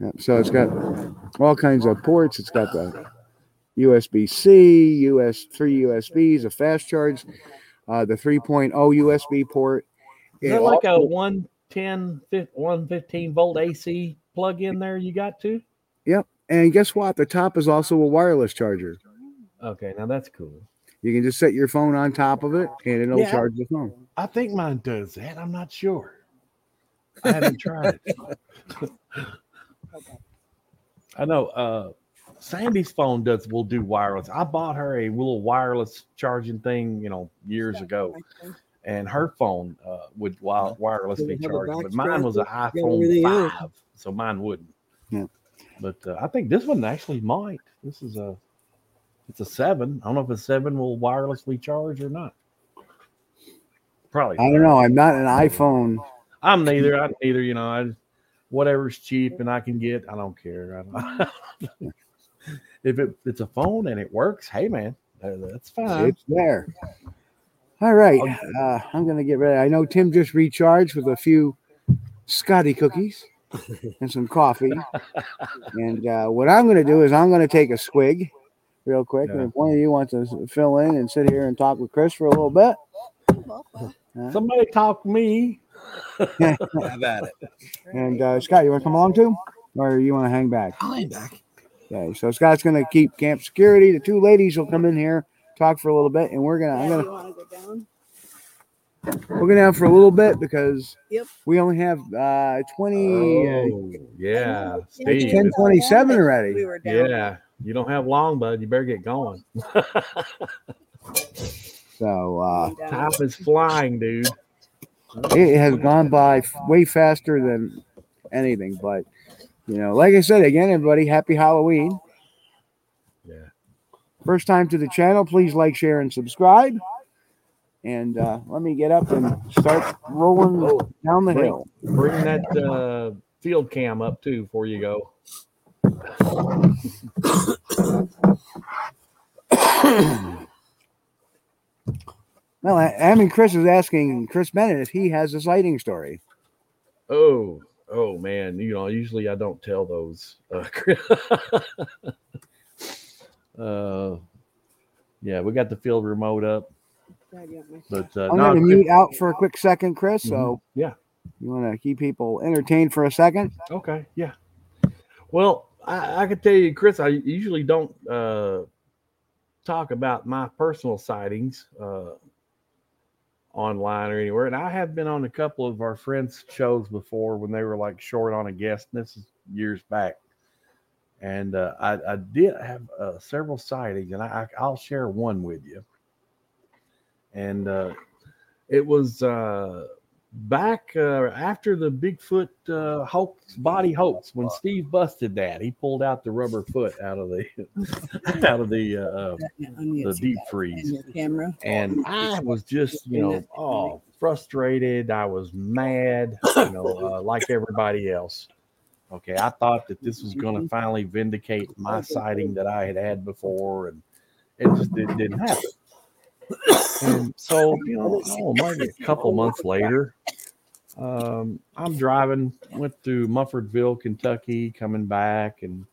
Yeah, so it's got all kinds of ports. It's got the USB C, US three USBs, a fast charge, uh, the 3.0 USB port. Is It that like a also- 110, 115 volt AC plug in there you got too? Yep. And guess what? The top is also a wireless charger. Okay, now that's cool. You can just set your phone on top of it and it'll Yeah. charge the phone. I think mine does that. I'm not sure. I haven't tried it. I know uh Sandy's phone does will do wireless. I bought her a little wireless charging thing, you know, years ago. And her phone uh, would wi- wirelessly Does it charge, but mine was a strap? Got everything iPhone else. five, so mine wouldn't. Yeah. But uh, I think this one actually might. This is a, it's a seven. I don't know if a seven will wirelessly charge or not. Probably. I don't know. I'm not an iPhone. I'm neither. I'm neither. You know, I whatever's cheap and I can get. I don't care. I don't, if it, it's a phone and it works, hey man, that's fine. It's there. All right. Uh, I'm going to get ready. I know Tim just recharged with a few Scotty cookies and some coffee. and uh, what I'm going to do is I'm going to take a swig real quick. And if one of you wants to fill in and sit here and talk with Chris for a little bit, Somebody talk me. Have at it. And uh, Scott, you want to come along too, or you want to hang back? I'll hang back. Okay, so Scott's going to keep camp security. The two ladies will come in here, talk for a little bit, and we're gonna. I'm gonna. you want to go down? We're gonna have for a little bit because Yep. we only have uh 20 Oh, yeah, it's Steve. 1027 already. We were down. Yeah, you don't have long, bud. You better get going. So uh Time is flying, dude. it has gone by way faster than anything, but you know, like I said again, everybody, happy Halloween. Yeah. First time to the channel, please like, share, and subscribe. And uh, let me get up and start rolling down the Bring, hill. bring that uh, field cam up too before you go. Well, I, I mean, Chris is asking Chris Bennett if he has a sighting story. Oh, oh man, you know, usually I don't tell those. Uh, uh yeah, we got the field remote up, but uh, I'm no, going to mute out for a quick second, Chris. So Mhm. yeah, you want to keep people entertained for a second? Okay, yeah. Well, I, I could tell you, Chris, I usually don't uh, talk about my personal sightings uh, online or anywhere, and I have been on a couple of our friends' shows before when they were like short on a guest. And this is years back, and uh, I, I did have uh, several sightings, and I, I, I'll share one with you. And uh, it was uh, back uh, after the Bigfoot uh, hoax, body hoax, when Steve busted that, he pulled out the rubber foot out of the out of the uh, the deep freeze, camera. and I was just you know oh frustrated. I was mad, you know, uh, like everybody else. Okay, I thought that this was going to finally vindicate my sighting that I had had before, and it just it didn't happen. And so, you know, oh, maybe a couple months later, um, I'm driving, went through Munfordville, Kentucky, coming back, and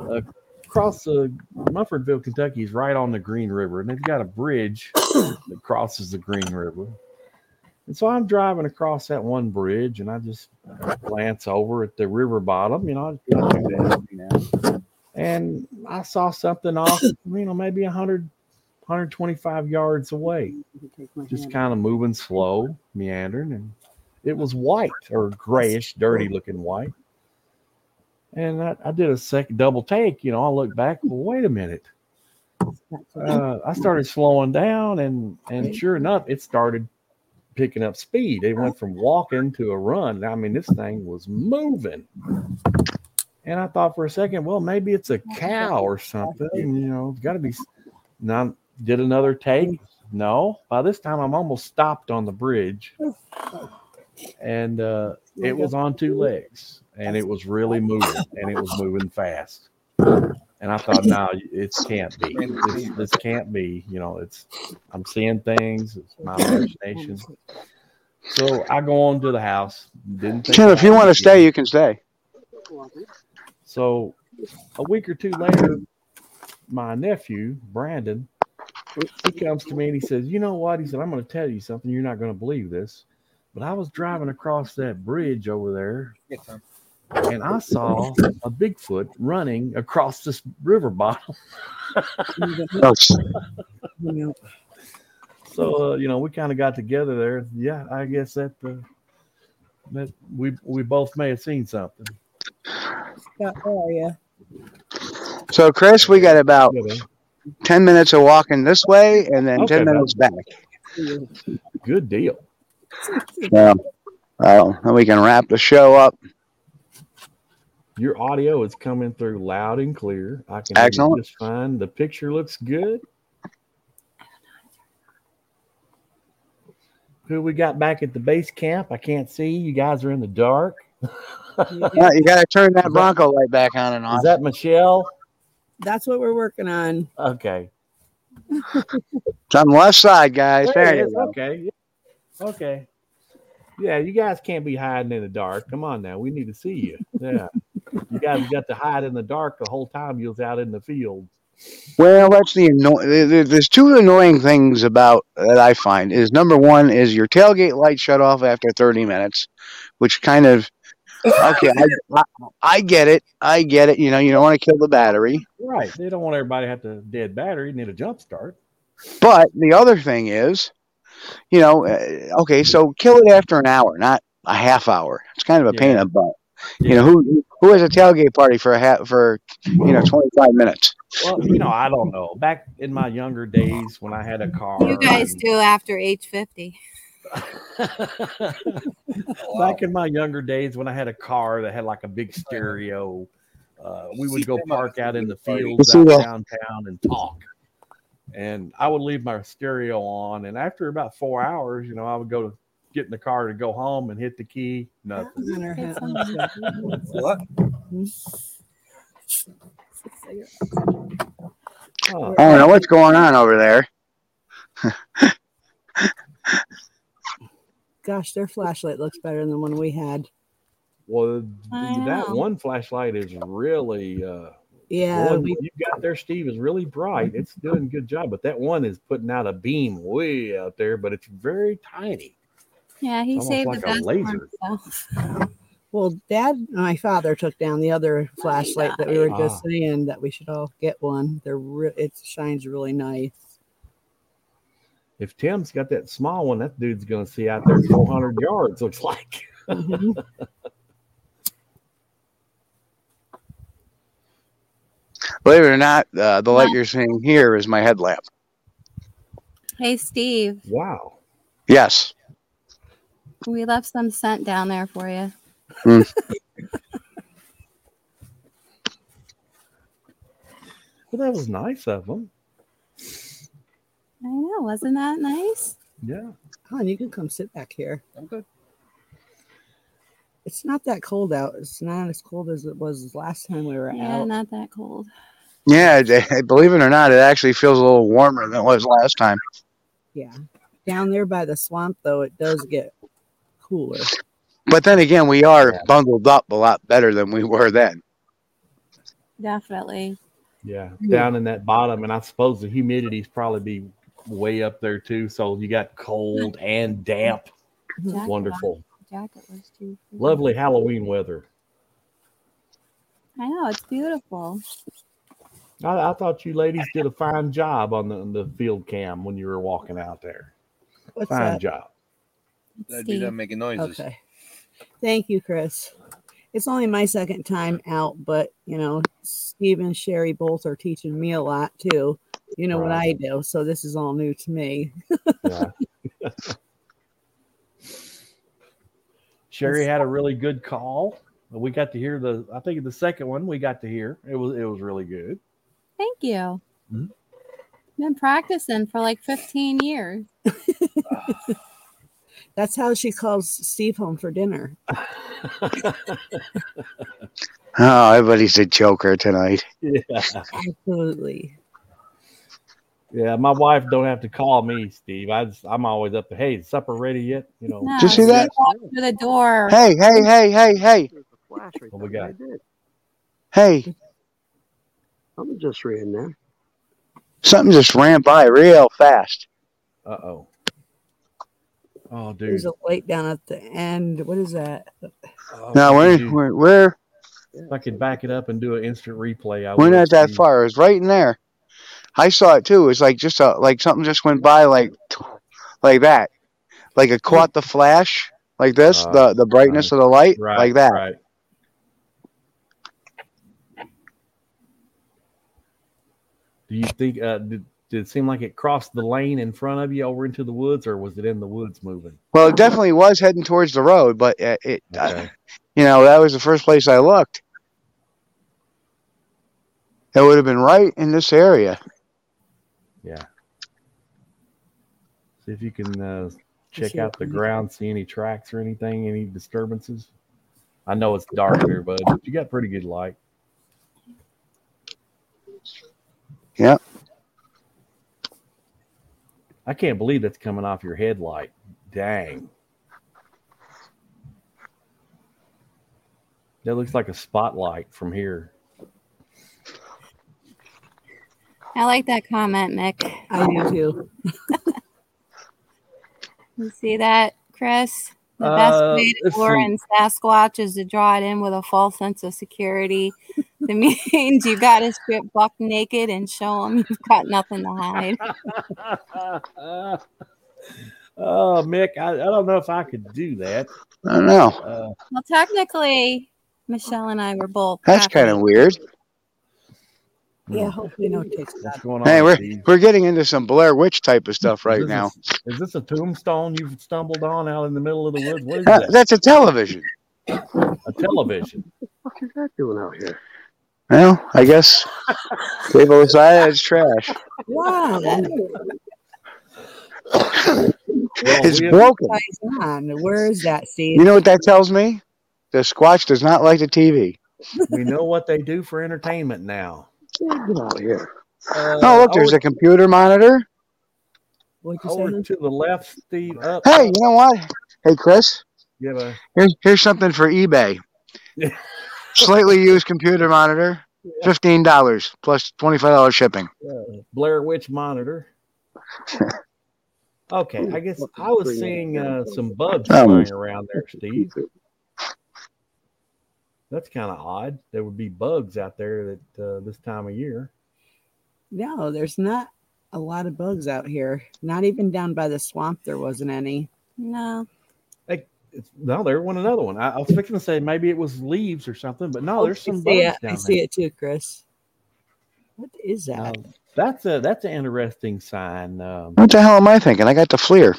uh, across the Munfordville, Kentucky is right on the Green River, and they've got a bridge that crosses the Green River. And so I'm driving across that one bridge, and I just glance over at the river bottom, you know, I do that every now and I saw something off, you know, maybe a 100, 125 yards away, just kind of moving slow, meandering, and it was white or grayish, dirty looking white. And I, I did a second double take, you know. I looked back, well, wait a minute. Uh, I started slowing down, and and sure enough, it started picking up speed. It went from walking to a run. I mean, this thing was moving. And I thought for a second, well, maybe it's a cow or something. You know, it's got to be. Now, did another take? No. By this time, I'm almost stopped on the bridge, and uh, it was on two legs, and it was really moving, and it was moving fast. And I thought, no, it can't be. This, this can't be. You know, it's. I'm seeing things. It's my imagination. So I go on to the house. Didn't think Tim, if you want to stay, you can stay. So a week or two later, my nephew, Brandon, he comes to me and he says, You know what? He said, I'm going to tell you something. You're not going to believe this. But I was driving across that bridge over there and I saw a Bigfoot running across this river bottom. so, uh, you know, we kind of got together there. Yeah, I guess that, uh, that we, we both may have seen something. Scott, how are you? So, Chris, we got about 10 minutes of walking this way and then Okay, 10 minutes back. Good deal. Yeah. Well, then we can wrap the show up. Your audio is coming through loud and clear. I can Excellent. just fine. The picture looks good. Who we got back at the base camp? I can't see. You guys are in the dark. You got to turn that Bronco light back on and off. Is that Michelle? That's what we're working on. Okay. It's on the left side, guys. There There it you is. go. Okay. Okay. Yeah, you guys can't be hiding in the dark. Come on now. We need to see you. Yeah. you guys got to hide in the dark the whole time you was out in the field. Well, that's the anno- there- there- There's two annoying things about that I find is number one is your tailgate light shut off after 30 minutes, which kind of okay. I, I, I get it. I get it. You know, you don't want to kill the battery. Right. They don't want everybody to have to dead battery, need a jump start. But the other thing is, you know, uh, okay, so kill it after an hour, not a half hour. It's kind of a pain in the butt. You know, who who has a tailgate party for a half for you know 25 minutes? Well, you know, I don't know. Back in my younger days when I had a car, You guys do after age 50. back in my younger days when I had a car that had like a big stereo, uh, we would go park out in the fields out downtown and talk. And I would leave my stereo on, and after about four hours, you know, I would go to get in the car to go home and hit the key. Nothing. What? Oh, I don't know what's going on over there. Gosh, their flashlight looks better than the one we had. Well, that one flashlight is really uh Yeah, the one we- you got there, Steve, is really bright. It's doing a good job, but that one is putting out a beam way out there, but it's very tiny. Yeah, he It's saved like the a best for laser. himself. Well, Dad my father took down the other flashlight that we were just Ah. saying that we should all get one. They're re- it shines really nice. If Tim's got that small one, that dude's gonna see out there 400 yards. Looks like. Mm-hmm. Believe it or not, uh, the light you're seeing here is my headlamp. Hey, Steve, Wow. Yes. we left some scent down there for you. Hmm. Well, that was nice of them. I know, wasn't that nice? Yeah. Hon, you can come sit back here. Okay. It's not that cold out. It's not as cold as it was last time we were Yeah, out. not that cold. Yeah, believe it or not, it actually feels a little warmer than it was last time. Yeah. Down there by the swamp, though, it does get cooler. But then again, we are bundled up a lot better than we were then. Definitely. Yeah, Yeah. down in that bottom, and I suppose the humidity's probably be way up there too. So you got cold and damp. Jacket Wonderful, Jacket was too. lovely Halloween weather. I know, it's beautiful. I, I thought you ladies did a fine job on the, the field cam when you were walking out there. What's fine that? job. That'd be them making noises. Okay. Thank you, Chris. It's only my second time out, but you know, Steve and Sherry both are teaching me a lot too. You know what I do, so this is all new to me. Yeah. Sherry had a really good call. We got to hear the. I think the second one we got to hear. It was it was really good. Thank you. Mhm. Been practicing for like 15 years. That's how she calls Steve home for dinner. Oh, everybody's a joker tonight. Yeah. Absolutely. Yeah, my wife don't have to call me, Steve. I just, I'm always up to, hey, is supper ready yet? You know. No, Did you see that? Steve through the door. Hey, hey, hey, hey, hey, What we got? hey! I'm just reading there. Something just ran by real fast. Uh oh. Oh, dude. There's a light down at the end. What is that? Oh, No, if I we're we're we're, If I could back it up and do an instant replay, I we're would. not that Steve. far. It was right in there. I saw it too. It's like just a like something just went by like like that, like it caught the flash like this, Uh, the the brightness of the light Right, like that. Right. Do you think uh, did, did it seem like it crossed the lane in front of you over into the woods, or was it in the woods moving? Well, it definitely was heading towards the road, but uh, it, uh, you know, that was the first place I looked. It would have been right in this area. Yeah. See if you can uh, check out the ground, see any tracks or anything, any disturbances. I know it's dark here, bud, but you got pretty good light. Yeah. I can't believe that's coming off your headlight. Dang. That looks like a spotlight from here. I like that comment, Mick. I do too. You see that, Chris? The Uh, best way to let's lure see. in Sasquatch is to draw it in with a false sense of security. That means you got to strip buck naked and show them you've got nothing to hide. oh, Mick, I, I don't know if I could do that. I don't know. Uh, Well, technically, Michelle and I were both. That's kind of weird. Yeah, hopefully no takes what's going on? Hey, we're Steve? we're getting into some Blair Witch type of stuff right Is this a- now. is this a tombstone you've stumbled on out in the middle of the woods? What is Uh, that? that's a television. A television. What is that doing out here? Well, I guess they both decided it's trash. Wow. It's broken. On. Where is that, Steve? You know what that tells me? The Squatch does not like the TV. We know what they do for entertainment now. Get out of here. Uh, Oh, look, there's over, a computer monitor. What'd you over to the left, Steve. Up. Hey, you know what? Hey, Chris, Give a here's here's something for eBay. Slightly used computer monitor, fifteen dollars plus twenty five dollars shipping. uh, Blair Witch monitor. Okay, I guess I was seeing uh, some bugs Um, flying around there, Steve. That's kind of odd. There would be bugs out there that uh, this time of year. No, there's not a lot of bugs out here. Not even down by the swamp, there wasn't any. No. Like, it's, no, there wasn't another one. I, I was fixing to say maybe it was leaves or something, but no, there's I some bugs it. down I there. see it too, Chris. What is that? Um, that's a that's an interesting sign. Um, What the hell am I thinking? I got the FLIR.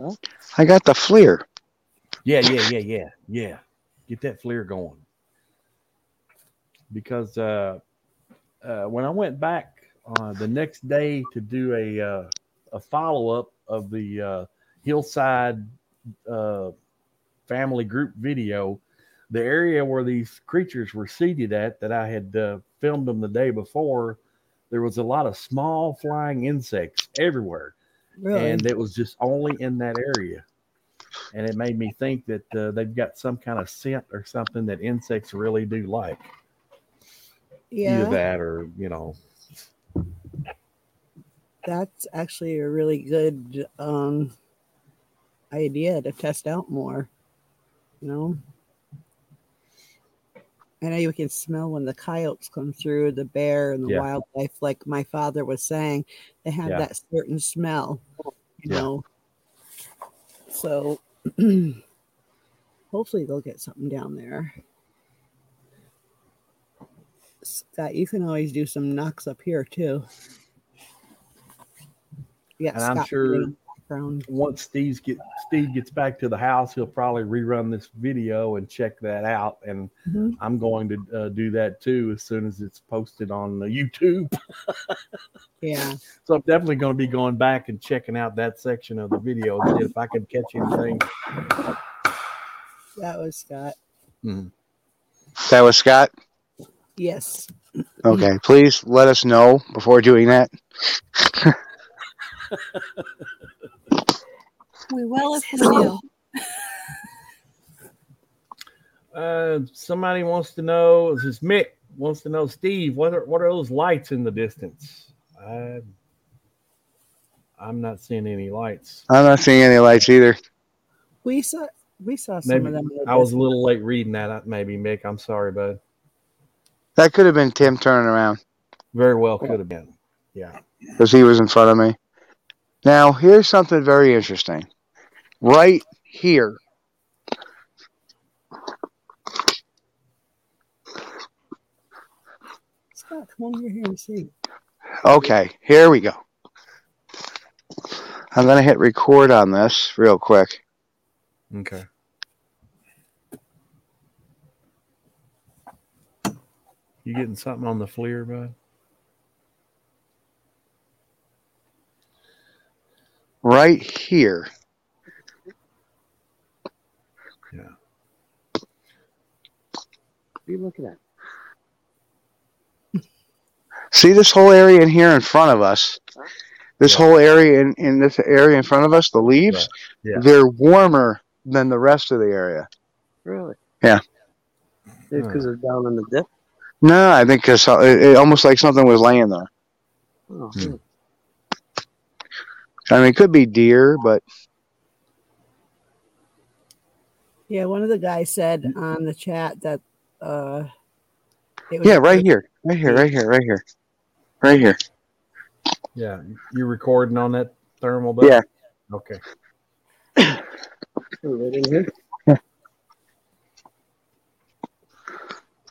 Huh? I got the FLIR. Yeah, yeah, yeah, yeah, yeah. Get that FLIR going. Because uh, uh, when I went back uh, the next day to do a uh, a follow up of the uh, hillside uh, family group video, the area where these creatures were seated at that I had uh, filmed them the day before, there was a lot of small flying insects everywhere Really? and it was just only in that area. And it made me think that uh, they've got some kind of scent or something that insects really do like. Yeah, Either that or, you know, that's actually a really good um, idea to test out more. You know, I know you can smell when the coyotes come through, the bear and the Yeah. wildlife. Like my father was saying, they have Yeah. that certain smell, you know. So hopefully they'll get something down there. Scott, you can always do some knocks up here too. Yeah, and I'm sure in the background. once Steve get Steve gets back to the house, he'll probably rerun this video and check that out. And Mhm. I'm going to uh, do that too as soon as it's posted on the YouTube. Yeah. So I'm definitely going to be going back and checking out that section of the video and see if I can catch anything. That was Scott. That was Scott. Yes. Okay, please let us know before doing that. We will if we knew. Uh, somebody wants to know. This is Mick wants to know, Steve. What are what are those lights in the distance? I, I'm not seeing any lights. I'm not seeing any lights either. We saw we saw some Maybe of them. I was a little late reading that. Maybe Mick. I'm sorry, bud. That could have been Tim turning around Very well could have been. Yeah. because he was in front of me. Now, here's something very interesting. Right here, Scott, come over here and see. Okay, here we go. I'm going to hit record on this real quick. Okay. You getting something on the FLIR, bud? Right here. Yeah. What are you looking at? See this whole area in here in front of us? This whole area in, in this area in front of us, the leaves, Yeah. they're warmer than the rest of the area. Really? Yeah. Because hmm. they're down in the dip. No, I think because it, it almost like something was laying there. Oh, Hmm. I mean, it could be deer, but Yeah, one of the guys said on the chat that uh it was yeah, right here, right here, right here, right here, right here. Yeah. You recording on that thermal, bud? Yeah. Okay. right in here.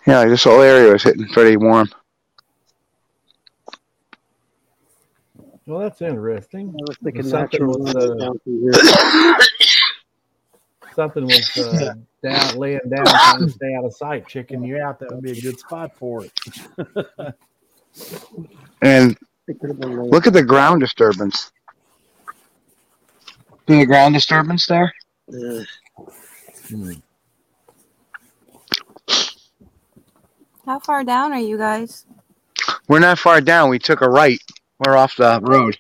Yeah, like this whole area was hitting pretty warm. Well, that's interesting. I was thinking something was uh, down here. something was uh, down, laying down, trying to stay out of sight, checking you out. That would be a good spot for it. And It could have been like- look at the ground disturbance. See the ground disturbance there? Yeah. How far down are you guys? We're not far down. We took a right. We're off the road.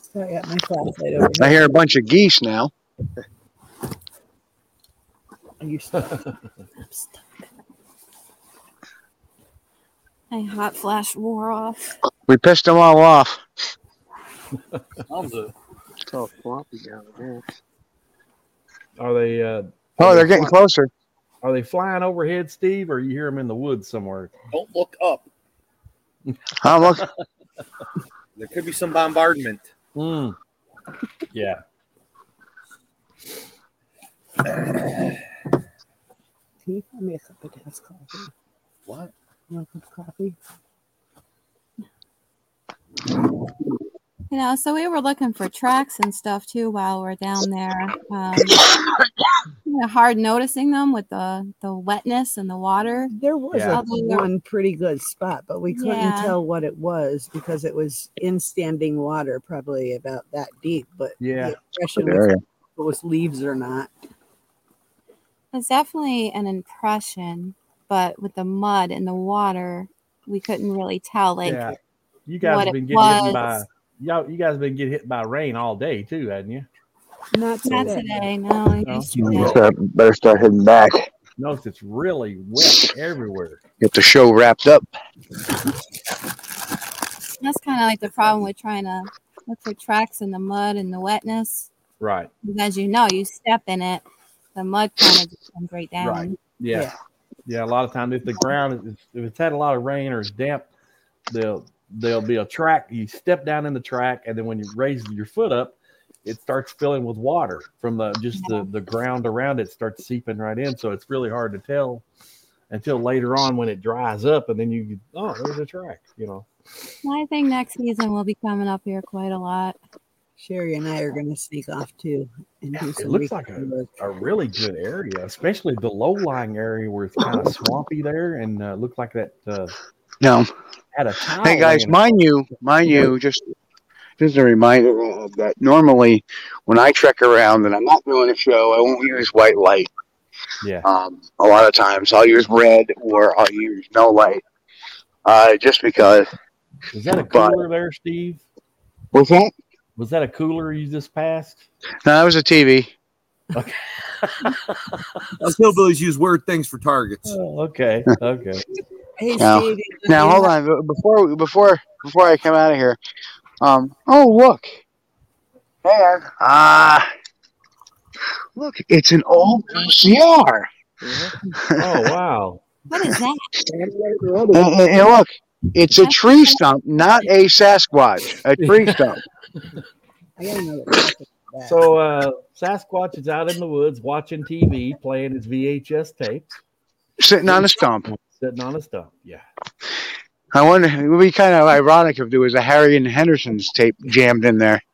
Scott got my flashlight over I hear a bunch of geese now. Are you stuck? My hot flash wore off. We pissed them all off. It's all floppy down there. Are they? Uh, Oh, are they're they getting fly- closer. Are they flying overhead, Steve, or you hear them in the woods somewhere? Don't look up. I'm look. There could be some bombardment. Mm. Yeah. Can you pour me a cup of gas coffee? What? You want a cup of coffee? You know, so we were looking for tracks and stuff too while we're down there. Um, you know, hard noticing them with the the wetness and the water. There was Yeah. a one pretty good spot, but we couldn't Yeah. tell what it was because it was in standing water, probably about that deep. But Yeah. the impression was area. if it was leaves or not. It's definitely an impression, but with the mud and the water, we couldn't really tell. Like, yeah. You guys what have been getting hit by was. Y'all. You guys have been getting hit by rain all day too, hadn't you? Not not today. today. No, No. yesterday. Better better start heading back. Notice it's really wet everywhere. Get the show wrapped up. That's kind of like the problem with trying to look for tracks in the mud and the wetness. Right. Because as you know, you step in it, the mud kind of just comes right down. Right. Yeah. yeah. A lot of times, if the ground is if it's had a lot of rain or it's damp, there'll there'll be a track. You step down in the track, and then when you raise your foot up, it starts filling with water from the just the the ground around it starts seeping right in. So it's really hard to tell until later on when it dries up, and then you oh, there's a track. You know. I think next season we'll be coming up here quite a lot. Sherry and I are going to sneak off too and do It looks like a, a really good area, especially the low lying area where it's kind of swampy there, and uh, looked like that uh, No. had a. Hey guys, mind you, mind you, just just a reminder uh, that normally when I trek around and I'm not doing a show, I won't use white light. Yeah. Um, a lot of times I'll use red or I'll use no light. Uh, just because. Is that a But- cooler there, Steve? What's that? Was that a cooler you just passed? No, that was a TV. Us hillbillies use weird things for targets. Oh, okay. Okay. Hey, Now, Steve. now hold on. Before before before I come out of here, um. Oh look. Hey, ah. look, it's an old VCR. Oh wow. What is that? And, and- and look, it's a tree stump, not a Sasquatch. A tree stump. I got another topic for that. So uh, Sasquatch is out in the woods watching TV, playing his VHS tapes, Sitting on a stump. Sitting on a stump. Yeah. I wonder. It would be kind of ironic if there was a Harry and Henderson's tape jammed in there.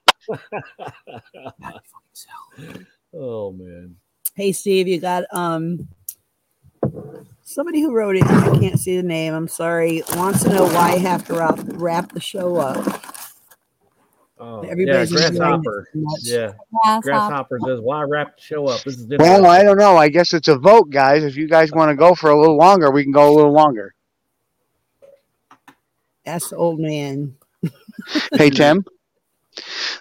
Oh man. Hey, Steve, you got um somebody who wrote it. I can't see the name. I'm sorry. Wants to know why I have to wrap, wrap the show up. Oh, Everybody's yeah, grasshopper. Yeah. Grasshopper. Grasshopper says, "Why wrap the show up? This is Well, I don't know. I guess it's a vote, guys. If you guys want to go for a little longer, we can go a little longer. That's the old man. Hey, Tim.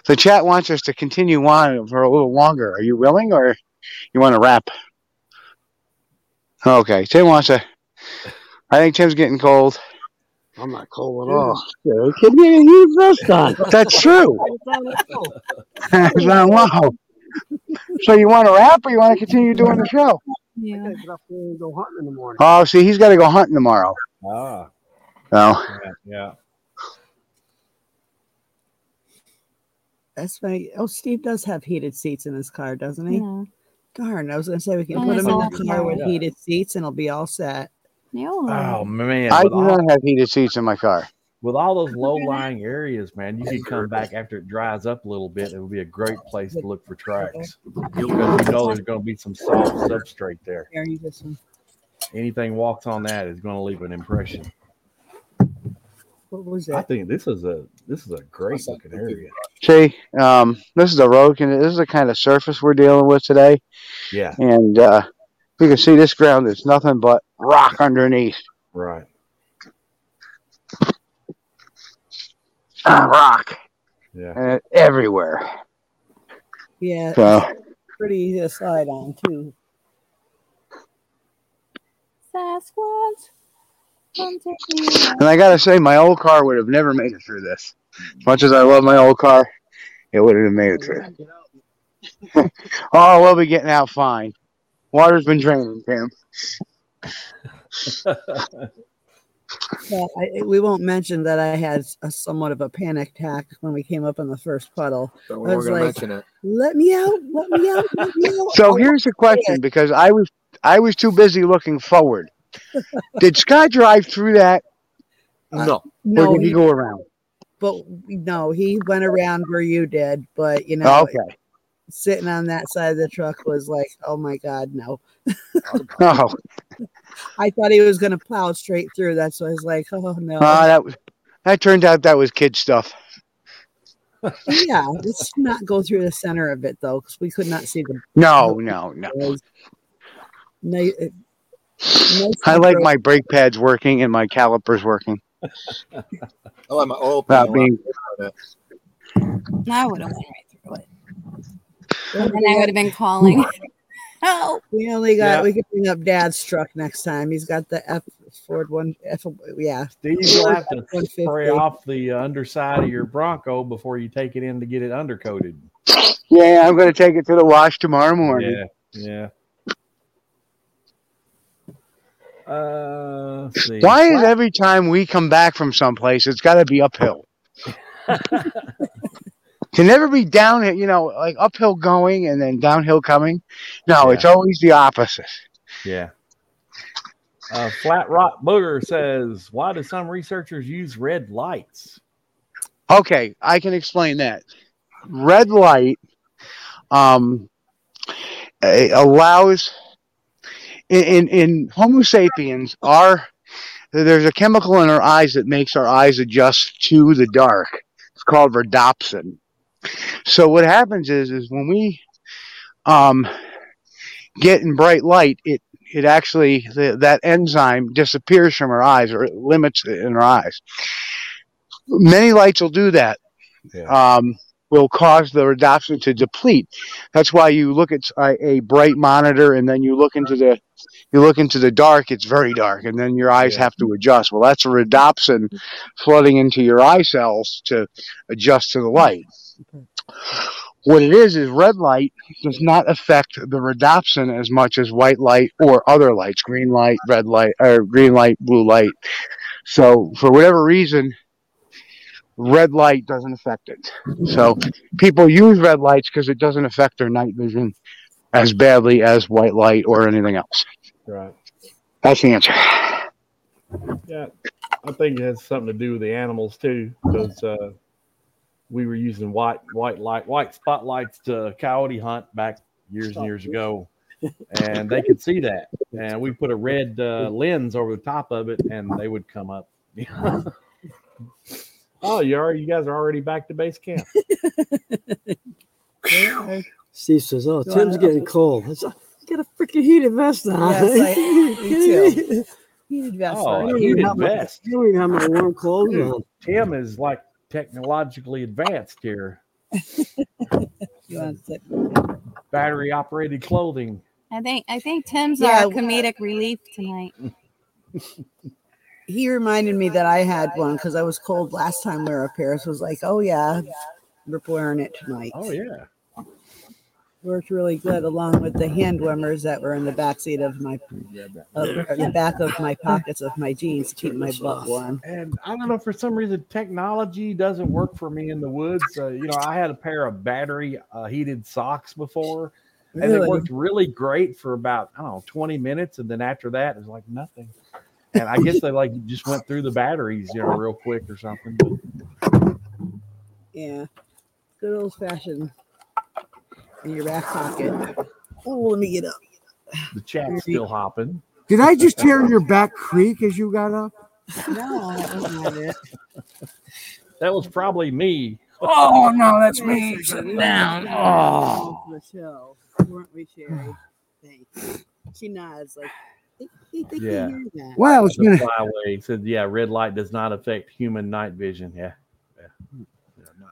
The chat wants us to continue on for a little longer. Are you willing, or you want to wrap? Okay, Tim wants to. I think Tim's getting cold. I'm not cold at all. Yeah, Can you use this on? That's true. wow. So you want to wrap, or you want to continue doing the show? Yeah. I gotta get up there and go hunting in the morning. Oh, see, he's got to go hunting tomorrow. Ah. Oh, Yeah. yeah. That's funny. Oh, Steve does have heated seats in his car, doesn't he? Yeah. Darn, I was gonna say we can put him in the car with right. heated seats and it'll be all set. Yeah. Oh man. I with, do all, not have heated seats in my car. with all those low lying areas, man, you could come back after it dries up a little bit. It would be a great place to look for tracks because you know there's going to be some soft substrate there. Here, this one. Anything walks on that is going to leave an impression. What was that? I think this is a this is a great looking area. See, um, this is a road. and This is the kind of surface we're dealing with today, Yeah. and uh, you can see this ground is nothing but rock underneath. Right. Ah, rock Yeah. and it, everywhere. Yeah, So pretty easy to slide on too. Sasquatch. Come take me away. And I gotta say, my old car would have never made it through this. As much as I love my old car, it wouldn't have made it through. oh, we'll be getting out fine. Water's been draining, Tim. Yeah, I, we won't mention that I had a somewhat of a panic attack when we came up on the first puddle. Don't I we're was gonna like, mention it. "Let me out! Let me out! Let me out!" So here's the question, because I was I was too busy looking forward. Did Scott drive through that, uh, No. or No, did he he, go around? but no, he went around where you did. But you know, okay. Sitting on that side of the truck was like, "Oh my god, no!" Oh, I thought he was going to plow straight through. That's why I was like, "Oh no!" ah, that was that turned out that was kid stuff. yeah, let's not go through the center of it though, because we could not see the. No, no, no. No, it- I like my brake pads working and my calipers working. I like my oil Without pan. being I would have went right through it. And I would have been calling. Help. We only got Yeah. we could bring up Dad's truck next time. He's got the F Ford one. F, yeah, Steve, you'll have to spray off the uh, underside of your Bronco before you take it in to get it undercoated. Yeah, I'm going to take it to the wash tomorrow morning. Yeah, yeah. Uh. Why is every time we come back from someplace, it's got to be uphill? Can never be downhill, you know, like uphill going and then downhill coming. No, it's always the opposite. Yeah. Uh, Flat Rock Booger says, "Why do some researchers use red lights?" Okay, I can explain that. Red light um, allows in, in in Homo sapiens our there's a chemical in our eyes that makes our eyes adjust to the dark. It's called rhodopsin. So what happens is is when we um, get in bright light, it it actually the, that enzyme disappears from our eyes or it limits it in our eyes. Many lights will do that. Um, will cause the rhodopsin to deplete. That's why you look at a, a bright monitor and then you look into the you look into the dark. It's very dark, and then your eyes have to adjust. Well, that's a rhodopsin flooding into your eye cells to adjust to the light. What it is is red light does not affect the rhodopsin as much as white light or other lights, green light, red light, or green light, blue light. So for whatever reason, red light doesn't affect it. So people use red lights because it doesn't affect their night vision as badly as white light or anything else. Right. That's the answer. Yeah, I think it has something to do with the animals too, because uh, we were using white white light white spotlights to coyote hunt back years and years ago, and they could see that. And we put a red uh, lens over the top of it, and they would come up. oh, you are you guys are already back to base camp. Steve says, "Oh, Go Tim's getting cold." I said, "You got a freaking heated vest on." Yes, I- me too. Heated vest Oh, on. don't even heated have my- vest. I don't even have my warm clothes Dude, on. Tim is like technologically advanced here. You want to- Battery operated clothing. I think I think Tim's Yeah, our comedic relief tonight. he reminded me that I had one because I was cold last time we were up here. So I was like, oh yeah, we're wearing it tonight. Oh yeah. Worked really good along with the hand warmers that were in the back seat of my, of, or the back of my pockets of my jeans to keep my butt warm. And I don't know for some reason technology doesn't work for me in the woods. Uh, you know, I had a pair of battery uh, heated socks before, and Really? it worked really great for about I don't know twenty minutes, and then after that it was like nothing. And I guess they like just went through the batteries, you know, real quick or something. But Yeah, good old fashioned in your back pocket. Oh, let me get up. the chat's still hopping. Did I just tear your back creak as you got up? No, that was not it. That was probably me. Oh no, that's me sitting down. Oh. Michelle, weren't we, Sherry? Thanks. She nods like, they, they, they Yeah. can hear that. Well, it's The gonna. flyway said, "Yeah, red light does not affect human night vision." Yeah,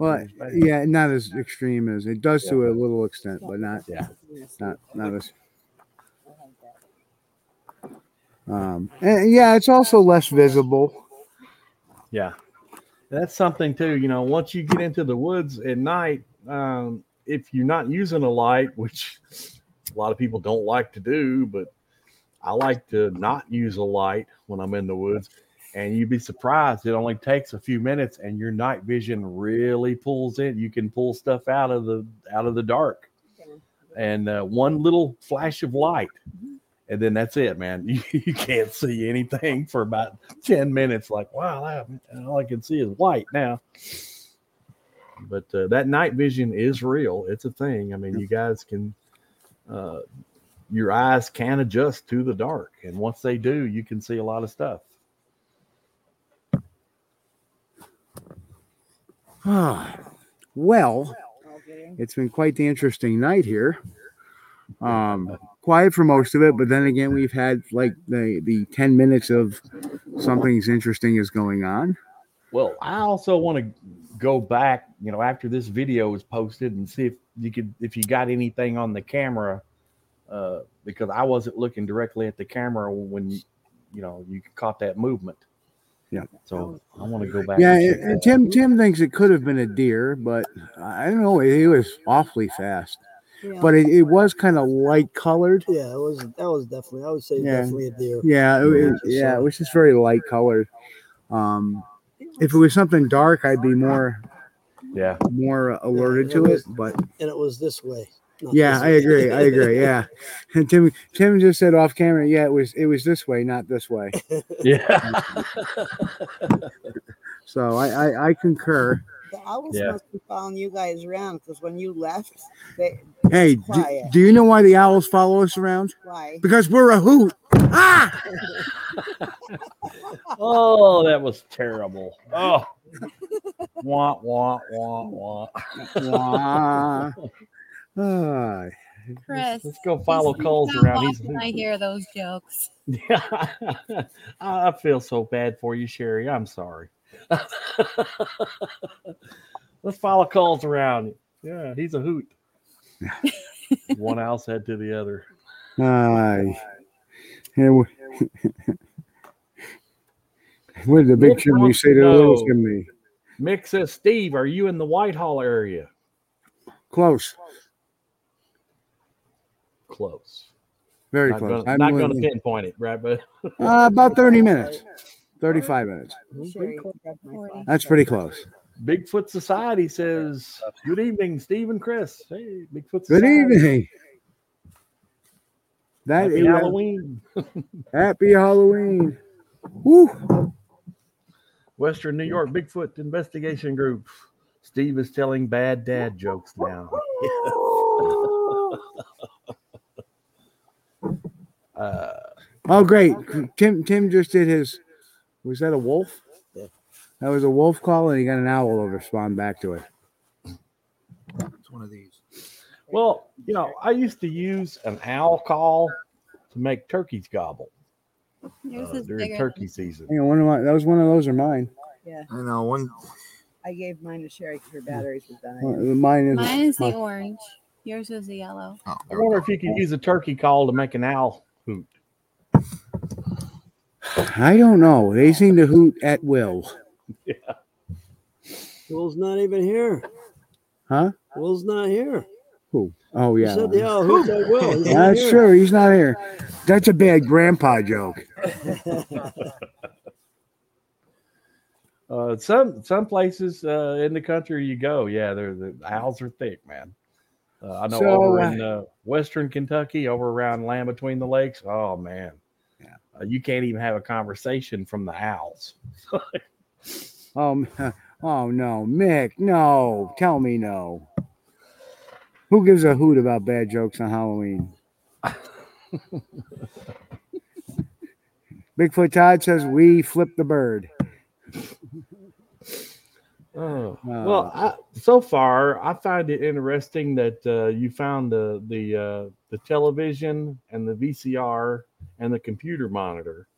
Well, yeah, not as extreme as it does to a little extent, but not. Yeah. Not not as. Um. And yeah, it's also less visible. Yeah. That's something too. You know, once you get into the woods at night, um, if you're not using a light, which a lot of people don't like to do, but I like to not use a light when I'm in the woods. And you'd be surprised. It only takes a few minutes, and your night vision really pulls in. You can pull stuff out of the out of the dark, and uh, one little flash of light, and then that's it, man. You, you can't see anything for about 10 minutes. Like, wow, that, all I can see is white now. But uh, that night vision is real. It's a thing. I mean, you guys can, uh, your eyes can adjust to the dark. And once they do, you can see a lot of stuff. Well, it's been quite the interesting night here. Um, quiet for most of it, but then again, we've had like the the ten minutes of something's interesting is going on. Well, I also want to go back, you know, after this video is posted and see if you could, if you got anything on the camera, uh, because I wasn't looking directly at the camera when you know you caught that movement. Yeah. So I want to go back. Yeah, and check and, and Tim Tim thinks it could have been a deer, but I don't know. He was awfully fast, Yeah. but it, it was kind of light colored. Yeah, it was. That was definitely. I would say Yeah. definitely a deer. Yeah, it, Yeah, was- just, yeah, it was just very light colored. Um, if it was something dark, I'd be more yeah more alerted it to it. was- But And it was this way. Not yeah, I agree. I agree. Yeah, and Tim Tim just said off camera. Yeah, it was it was this way, not this way. Yeah. So I I, I concur. The owls Yeah. must be following you guys around because when you left, they Hey, do, do you know why the owls follow us around? Why? Because we're a hoot. Ah! Oh, that was terrible. Oh. wah wah wah wah. Wah. Ah. Chris, Let's go follow he's- Kulls around. He's often I hear those jokes. Yeah, I feel so bad for you, Sherry. I'm sorry. Let's follow Kulls around. Yeah, he's a hoot. One house said to the other. Aye. Yeah, we- what did the big Nick chimney say to to the little know- chimney? Mick says, Steve, are you in the Whitehall area? Close. Close. Very not close. Gonna, I'm not going to pinpoint it, right? But Uh, about 30 minutes. 35 minutes. Sherry grabbed my phone. That's pretty close. Bigfoot Society says, Good evening, Steve and Chris. Hey, Bigfoot Society. Good evening. That Happy is- Halloween. Happy Halloween. Woo. Western New York Bigfoot Investigation Group. Steve is telling bad dad jokes now. Uh, Oh, great. Tim Tim just did his. Was that a wolf? Yeah. That was a wolf call, and he got an owl to respond back to it. It's one of these. well, you know, I used to use an owl call to make turkeys gobble uh, during bigger turkey season. Hang on, one of my, that was one of those are mine. Yeah, I know one. I gave mine to Sherry because her batteries were dying. Mine is. Mine is the my- orange. Yours is the yellow. Oh, I wonder if you could use a turkey call to make an owl hoot. I don't know. They seem to hoot at will. Yeah. Will's not even here. Huh? Will's not here. Who? Oh You yeah. said the owl hoots at Will. He's not That's here. true. He's not here. That's a bad grandpa joke. Uh, some some places uh, in the country you go, yeah, they're, the owls are thick, man. Uh, I know So, over uh, in uh, Western Kentucky, over around Land Between the Lakes. Oh man, yeah, uh, you can't even have a conversation from the owls. Um. Oh no, Mick. No. Tell me no. Who gives a hoot about bad jokes on Halloween? Bigfoot Todd says we flip the bird. Oh, well, I, so far I find it interesting that uh, you found the the uh, the television and the VCR and the computer monitor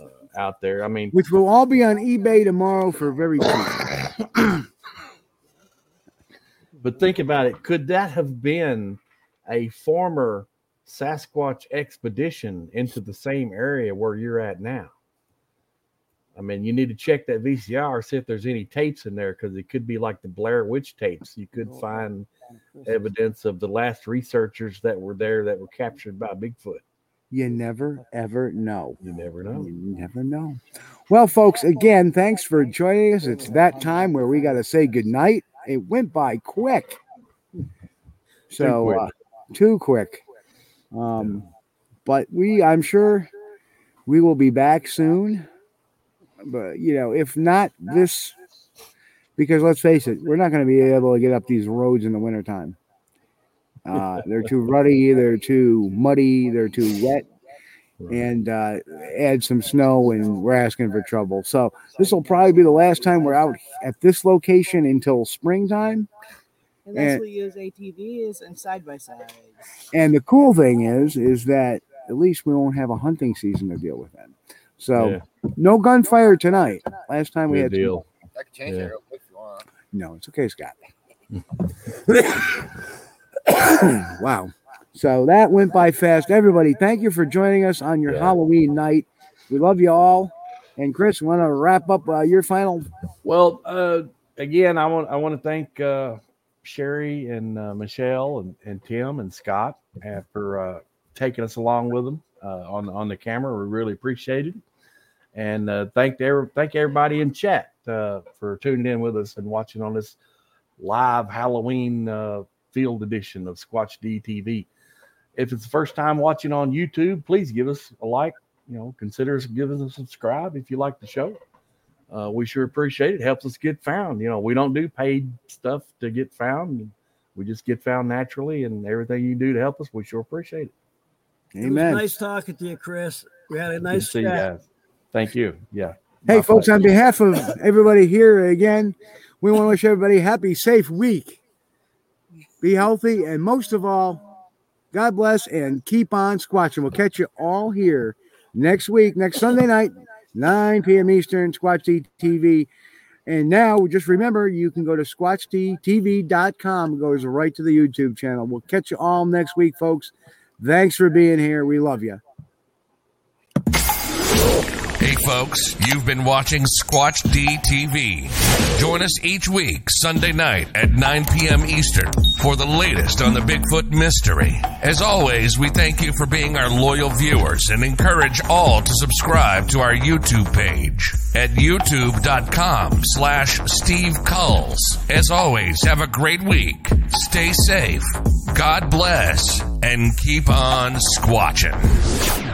uh, out there. I mean, which will all be on eBay tomorrow for very cheap. But think about it. Could that have been a former Sasquatch expedition into the same area where you're at now? I mean, you need to check that VCR, see if there's any tapes in there, because it could be like the Blair Witch tapes. You could find evidence of the last researchers that were there that were captured by Bigfoot. You never ever know. You never know. You never know. Well, folks, again, thanks for joining us. It's that time where we got to say goodnight. It went by quick. So, quick. uh, too quick. Um, but we, I'm sure we will be back soon. But, you know, if not this, because let's face it, we're not going to be able to get up these roads in the wintertime. Uh, they're too ruddy, they're too muddy, they're too wet and uh, add some snow, and we're asking for trouble. So this will probably be the last time we're out at this location until springtime. And that's And- what we use ATVs and side by sides. And the cool thing is, is that at least we won't have a hunting season to deal with then. So no gunfire tonight. Last time we Good had some- deal. I can change Yeah. it real quick if you want. No, it's okay, Scott. wow. So that went by fast. Everybody, thank you for joining us on your Yeah. Halloween night. We love you all. And Chris, want to wrap up uh, your final? Well, uh, again, I want I want to thank uh, Sherry and uh, Michelle and, and Tim and Scott uh, for uh, taking us along with them uh, on on the camera. We really appreciate it, and uh, thank every, thank everybody in chat uh, for tuning in with us and watching on this live Halloween uh, field edition of Squatch DTV. If it's the first time watching on YouTube, please give us a like. You know, consider us giving us a subscribe if you like the show. Uh, we sure appreciate it. Helps us get found. You know, we don't do paid stuff to get found. We just get found naturally, and everything you do to help us, we sure appreciate it. It was Amen. nice talking to you, Chris. We had a Good nice to see you chat. guys. Thank you. Yeah. Hey, My folks, pleasure. on behalf of everybody here again, we want to wish everybody a happy, safe week. Be healthy, and most of all, God bless and keep on squatching. We'll catch you all here next week, next Sunday night, 9 p.m. Eastern, Squatch TV. And now, just remember, you can go to squatchtv.com. It goes right to the YouTube channel. We'll catch you all next week, folks. Thanks for being here. We love you. Folks, you've been watching Squatch DTV. Join us each week, Sunday night at 9 p.m. Eastern, for the latest on the Bigfoot mystery. As always, we thank you for being our loyal viewers and encourage all to subscribe to our YouTube page at youtube.com slash Steve Kulls. As always, have a great week. Stay safe. God bless and keep on squatching.